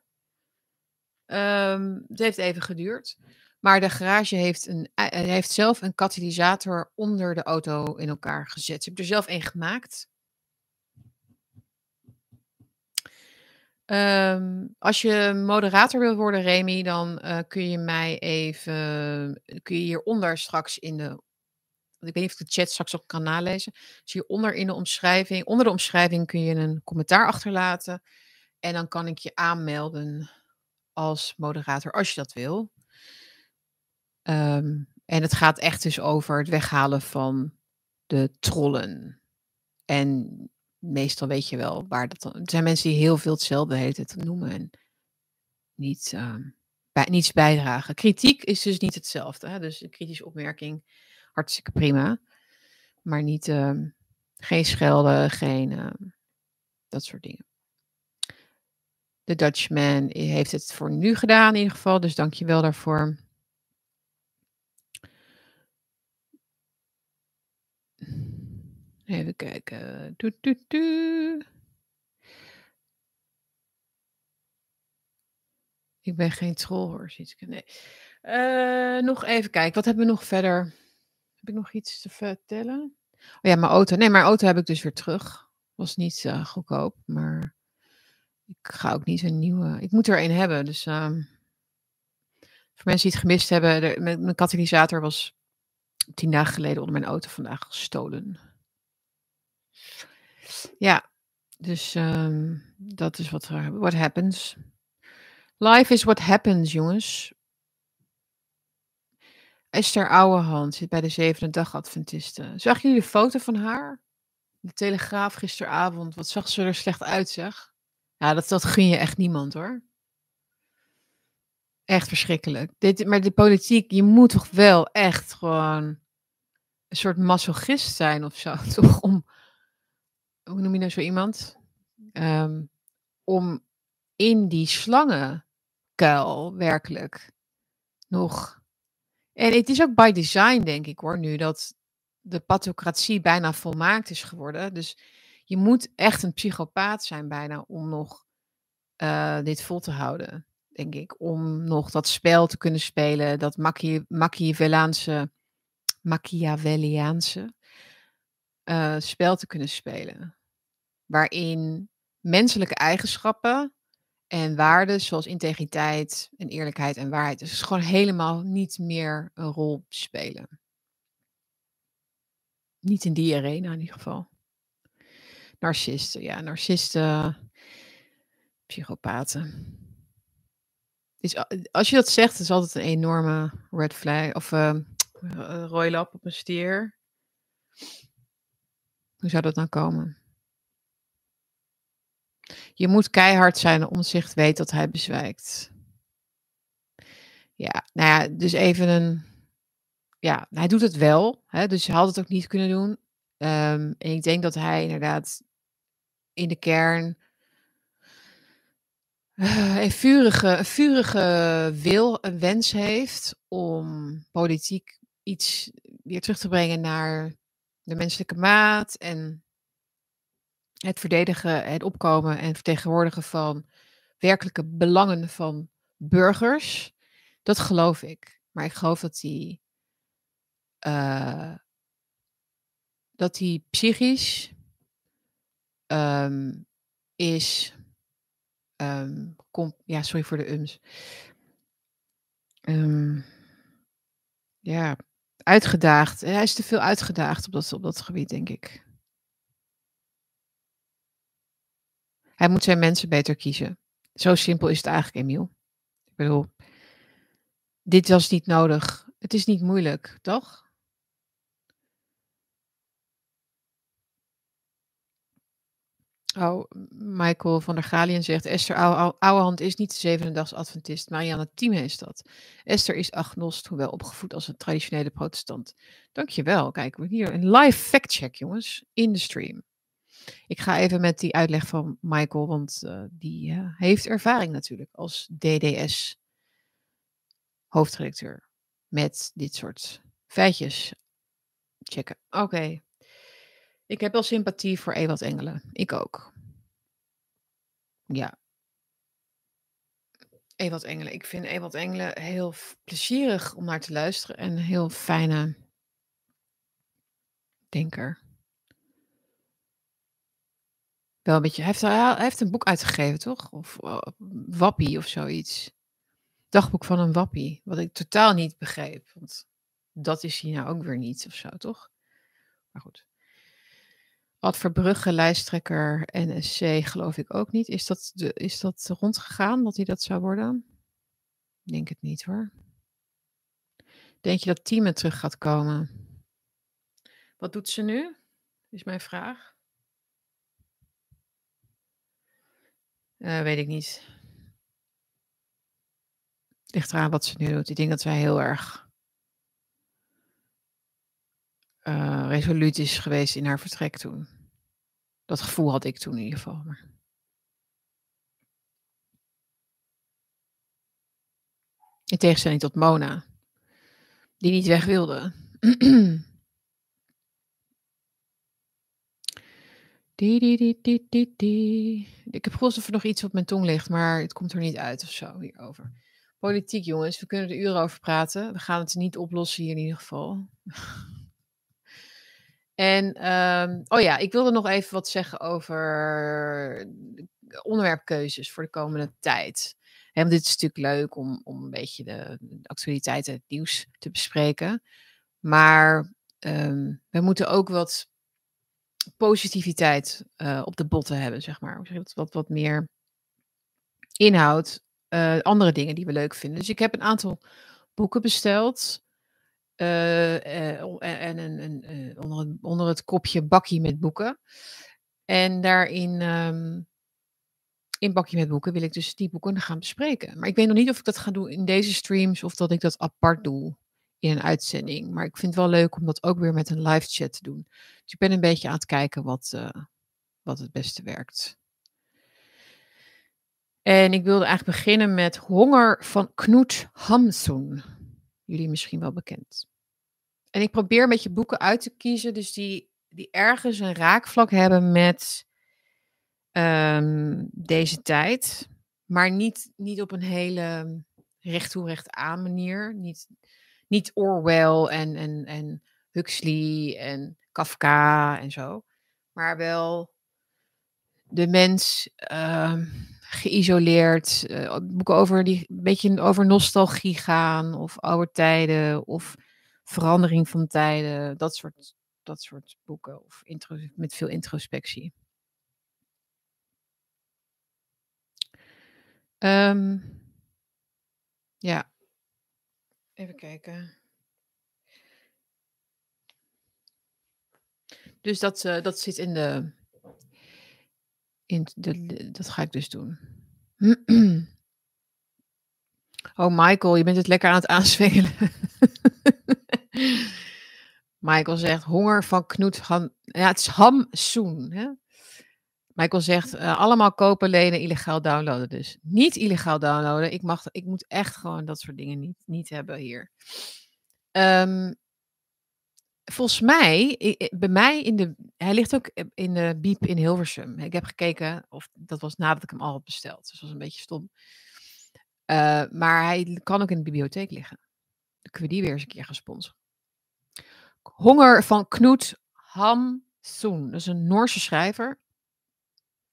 Um, het heeft even geduurd. Maar de garage heeft, een, eh, heeft zelf een katalysator onder de auto in elkaar gezet. Ze hebben er zelf een gemaakt. Um, als je moderator wil worden, Remy, dan uh, kun je mij even. Kun je hieronder straks in de. Ik weet niet of de chat straks ook kan nalezen. Dus hieronder in de omschrijving. Onder de omschrijving kun je een commentaar achterlaten. En dan kan ik je aanmelden als moderator als je dat wil. Um, en het gaat echt dus over het weghalen van de trollen. En meestal weet je wel waar dat dan. Zijn mensen die heel veel hetzelfde heet te noemen en niet, um, bij, niets bijdragen. Kritiek is dus niet hetzelfde. Hè? Dus een kritische opmerking, hartstikke prima. Maar niet, um, geen schelden, geen dat soort dingen. De Dutchman heeft het voor nu gedaan in ieder geval, dus dank je wel daarvoor. Even kijken. Ik ben geen troll hoor. Nee. Uh, nog even kijken. Wat hebben we nog verder? Heb ik nog iets te vertellen? Oh ja, mijn auto. Nee, mijn auto heb ik dus weer terug. Was niet uh, goedkoop, maar ik ga ook niet een nieuwe. Ik moet er een hebben. Dus uh, voor mensen die het gemist hebben, de, mijn katalysator was tien dagen geleden onder mijn auto vandaag gestolen. Ja, dus um, dat is wat er what happens. Life is what happens, jongens. Esther Ouwehand zit bij de zevende dag Adventisten. Zag jullie de foto van haar? De Telegraaf gisteravond. Wat zag ze er slecht uit, zeg. Ja, dat, dat gun je echt niemand, hoor. Echt verschrikkelijk. Dit, maar de politiek, je moet toch wel echt gewoon een soort masochist zijn of zo, toch? Om, hoe noem je nou zo iemand? Um, om in die slangenkuil werkelijk nog. En het is ook by design, denk ik hoor, nu dat de pathocratie bijna volmaakt is geworden. Dus je moet echt een psychopaat zijn bijna om nog uh, dit vol te houden, denk ik. Om nog dat spel te kunnen spelen, dat Machiavellaanse, Machiavelliaanse, eh, spel te kunnen spelen. Waarin menselijke eigenschappen en waarden zoals integriteit en eerlijkheid en waarheid dus gewoon helemaal niet meer een rol spelen. Niet in die arena in ieder geval. Narcisten, ja, narcisten, psychopaten. Is, als je dat zegt, is altijd een enorme red flag of uh, rooilap op een stier. Hoe zou dat dan komen? Je moet keihard zijn om zich weet dat hij bezwijkt. Ja, nou ja, dus even een. Ja, hij doet het wel. Hè, dus hij had het ook niet kunnen doen. Um, en ik denk dat hij inderdaad in de kern uh, een, vurige, een vurige wil, een wens heeft om politiek iets weer terug te brengen naar de menselijke maat en het verdedigen, het opkomen en vertegenwoordigen van werkelijke belangen van burgers. Dat geloof ik. Maar ik geloof dat hij, uh, dat hij psychisch um, is. Um, kom, ja, sorry voor de ums. Um, ja, uitgedaagd. Hij is te veel uitgedaagd op dat, op dat gebied, denk ik. Hij moet zijn mensen beter kiezen. Zo simpel is het eigenlijk, Emiel. Ik bedoel, dit was niet nodig. Het is niet moeilijk, toch? Oh, Michael van der Galien zegt: Esther Ouwehand is niet de zevende Adventist. Marianne Thieme is dat. Esther is agnost, hoewel opgevoed als een traditionele protestant. Dankjewel. Kijk, we hier een live fact-check, jongens, in de stream. Ik ga even met die uitleg van Michael, want uh, die uh, heeft ervaring natuurlijk als DDS hoofdredacteur met dit soort feitjes checken. Oké. Ik heb wel sympathie voor Ewald Engelen. Ik ook. Ja. Ewald Engelen. Ik vind Ewald Engelen heel plezierig om naar te luisteren en een heel fijne denker. Wel een beetje. Hij heeft, hij heeft een boek uitgegeven, toch? Of uh, Wappie of zoiets. Dagboek van een Wappie. Wat ik totaal niet begreep. Want dat is hij nou ook weer niet of zo, toch? Maar goed. Ad Verbrugge, lijsttrekker NSC, geloof ik ook niet. Is dat, de, is dat rondgegaan dat hij dat zou worden? Ik denk het niet hoor. Denk je dat Tieme terug gaat komen? Wat doet ze nu? Is mijn vraag. Uh, weet ik niet. Ligt eraan wat ze nu doet. Ik denk dat zij heel erg uh, resoluut is geweest in haar vertrek toen. Dat gevoel had ik toen in ieder geval. Maar... In tegenstelling tot Mona, die niet weg wilde. Ik heb gevoeld of er nog iets op mijn tong ligt, maar het komt er niet uit of zo hierover. Politiek, jongens, we kunnen er uren over praten. We gaan het niet oplossen hier in ieder geval. en, um, oh ja, ik wilde nog even wat zeggen over onderwerpkeuzes voor de komende tijd. Want dit is natuurlijk leuk om, om een beetje de, de actualiteit en het nieuws te bespreken. Maar um, we moeten ook wat positiviteit uh, op de botten hebben, zeg maar. Wat, wat meer inhoud, uh, andere dingen die we leuk vinden. Dus ik heb een aantal boeken besteld. Uh, en een, een, onder, onder, het kopje bakje met boeken. En daarin, um, in bakje met boeken, wil ik dus die boeken gaan bespreken. Maar ik weet nog niet of ik dat ga doen in deze streams of dat ik dat apart doe in een uitzending. Maar ik vind het wel leuk om dat ook weer met een live chat te doen. Dus ik ben een beetje aan het kijken wat, wat het beste werkt. En ik wilde eigenlijk beginnen met Honger van Knut Hamsun. Jullie misschien wel bekend. En ik probeer met je boeken uit te kiezen, dus die, die ergens een raakvlak hebben met um, deze tijd. Maar niet, niet op een hele recht toe recht aan manier. Niet, niet Orwell en, en, en Huxley en Kafka en zo. Maar wel de mens ehm, geïsoleerd. Uh, boeken over die een beetje over nostalgie gaan. Of oude tijden. Of verandering van tijden. Dat soort, dat soort boeken. Of intro, met veel introspectie. Um, ja. Even kijken. Dus dat, uh, dat zit in de. Dat ga ik dus doen. Oh, Michael, je bent het lekker aan het aanswengelen. Michael zegt honger van Knoet. Han, ja, het is hamsoen. Michael zegt uh, allemaal kopen, lenen, illegaal downloaden. Dus niet illegaal downloaden. Ik, mag, ik moet echt gewoon dat soort dingen niet, niet hebben hier. Um, volgens mij, bij mij in de. Hij ligt ook in de Biep in Hilversum. Ik heb gekeken, of dat was nadat ik hem al had besteld. Dus dat was een beetje stom. Uh, maar hij kan ook in de bibliotheek liggen. Dan kunnen we die weer eens een keer gaan sponsoren. Honger van Knut Hamsun. Dat is een Noorse schrijver.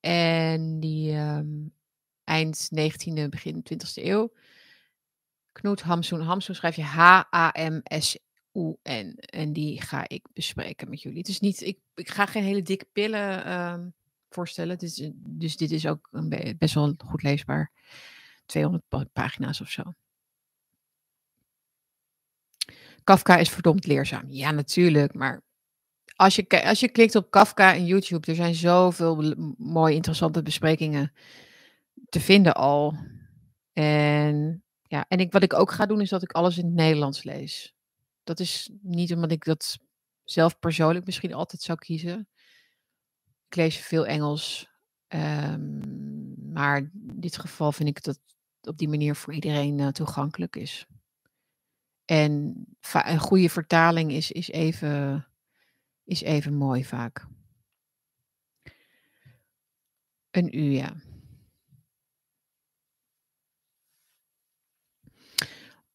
En die um, eind 19e, begin 20e eeuw. Knut Hamsun. Hamsun schrijf je H-A-M-S-U-N. En die ga ik bespreken met jullie. Het niet, ik, ik ga geen hele dikke pillen um, voorstellen. Dus, dus dit is ook best wel goed leesbaar. 200 pagina's of zo. Kafka is verdomd leerzaam. Ja, natuurlijk. Maar als je, als je klikt op Kafka en YouTube, er zijn zoveel mooie, interessante besprekingen te vinden al. En, ja, en ik, wat ik ook ga doen, is dat ik alles in het Nederlands lees. Dat is niet omdat ik dat zelf persoonlijk misschien altijd zou kiezen. Ik lees veel Engels. Um, maar in dit geval vind ik dat op die manier voor iedereen uh, toegankelijk is. En een goede vertaling is, is, even, is even mooi vaak. Een uur, ja.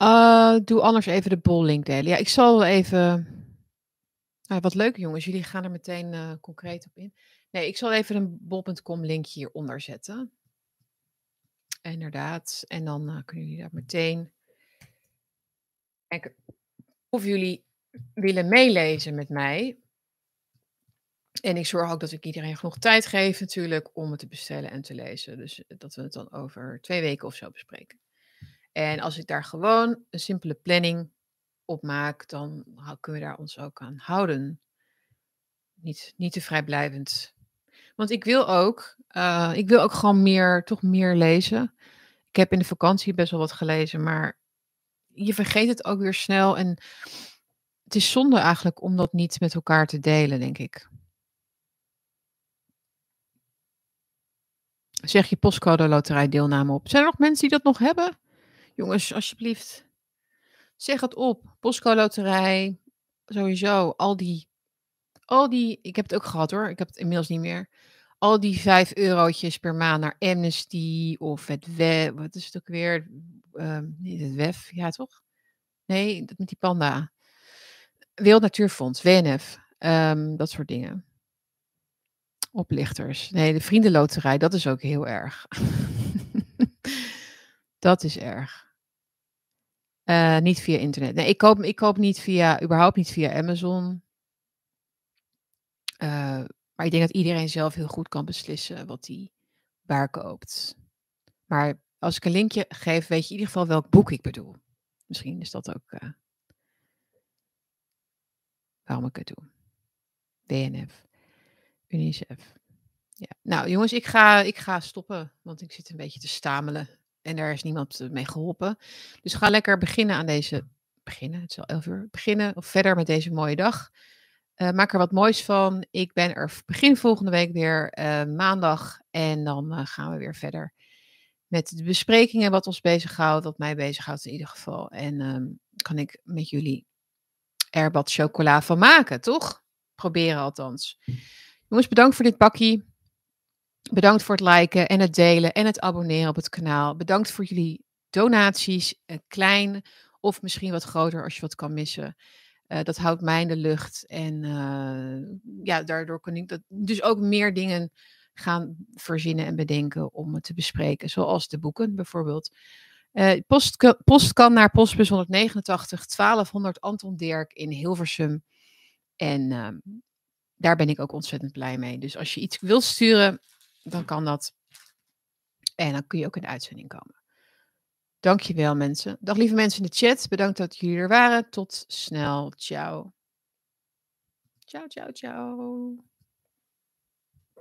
Uh, doe anders even de bollink delen. Ja, ik zal even. Uh, wat leuk jongens, jullie gaan er meteen uh, concreet op in. Nee, ik zal even een bol.com linkje hieronder zetten. Inderdaad. En dan uh, kunnen jullie daar meteen kijken of jullie willen meelezen met mij. En ik zorg ook dat ik iedereen genoeg tijd geef natuurlijk om het te bestellen en te lezen. Dus eh, dat we het dan over twee weken of zo bespreken. En als ik daar gewoon een simpele planning op maak, dan kunnen we daar ons ook aan houden. Niet, niet te vrijblijvend. Want ik wil ook, uh, ik wil ook gewoon meer, toch meer lezen. Ik heb in de vakantie best wel wat gelezen, maar je vergeet het ook weer snel. En het is zonde eigenlijk om dat niet met elkaar te delen, denk ik. Zeg je postcode loterij deelname op. Zijn er nog mensen die dat nog hebben? Jongens, alsjeblieft. Zeg het op. Postcode loterij. Sowieso. Al die. Al die. Ik heb het ook gehad hoor. Ik heb het inmiddels niet meer al die vijf eurotjes per maand naar Amnesty of het WEF, wat is het ook weer? Niet het WEF, ja toch? Nee, dat met die panda. Wereld Natuurfonds, WNF, um, dat soort dingen. Oplichters. Nee, de vriendenloterij, dat is ook heel erg. dat is erg. Uh, niet via internet. Nee, ik koop, ik koop niet via, überhaupt niet via Amazon. Uh, maar ik denk dat iedereen zelf heel goed kan beslissen wat hij waar koopt. Maar als ik een linkje geef, weet je in ieder geval welk boek ik bedoel. Misschien is dat ook uh, waarom ik het doe. WNF, UNICEF. Ja. Nou jongens, ik ga, ik ga stoppen, want ik zit een beetje te stamelen. En daar is niemand mee geholpen. Dus ga lekker beginnen aan deze. Beginnen, het is al elf uur. Beginnen of verder met deze mooie dag. Uh, maak er wat moois van. Ik ben er begin volgende week weer, uh, maandag. En dan uh, gaan we weer verder met de besprekingen wat ons bezighoudt, wat mij bezighoudt in ieder geval. En um, kan ik met jullie er wat chocola van maken, toch? Proberen althans. Jongens, bedankt voor dit bakkie. Bedankt voor het liken en het delen en het abonneren op het kanaal. Bedankt voor jullie donaties, klein of misschien wat groter als je wat kan missen. Uh, dat houdt mij in de lucht. En ja, daardoor kan ik dat, dus ook meer dingen gaan verzinnen en bedenken om te bespreken. Zoals de boeken bijvoorbeeld. post, post kan naar postbus 189 1200 Anton Dirk in Hilversum. En ehm, daar ben ik ook ontzettend blij mee. Dus als je iets wilt sturen, dan kan dat. En dan kun je ook in de uitzending komen. Dankjewel mensen. Dag lieve mensen in de chat. Bedankt dat jullie er waren. Tot snel. Ciao. Ciao, ciao, ciao.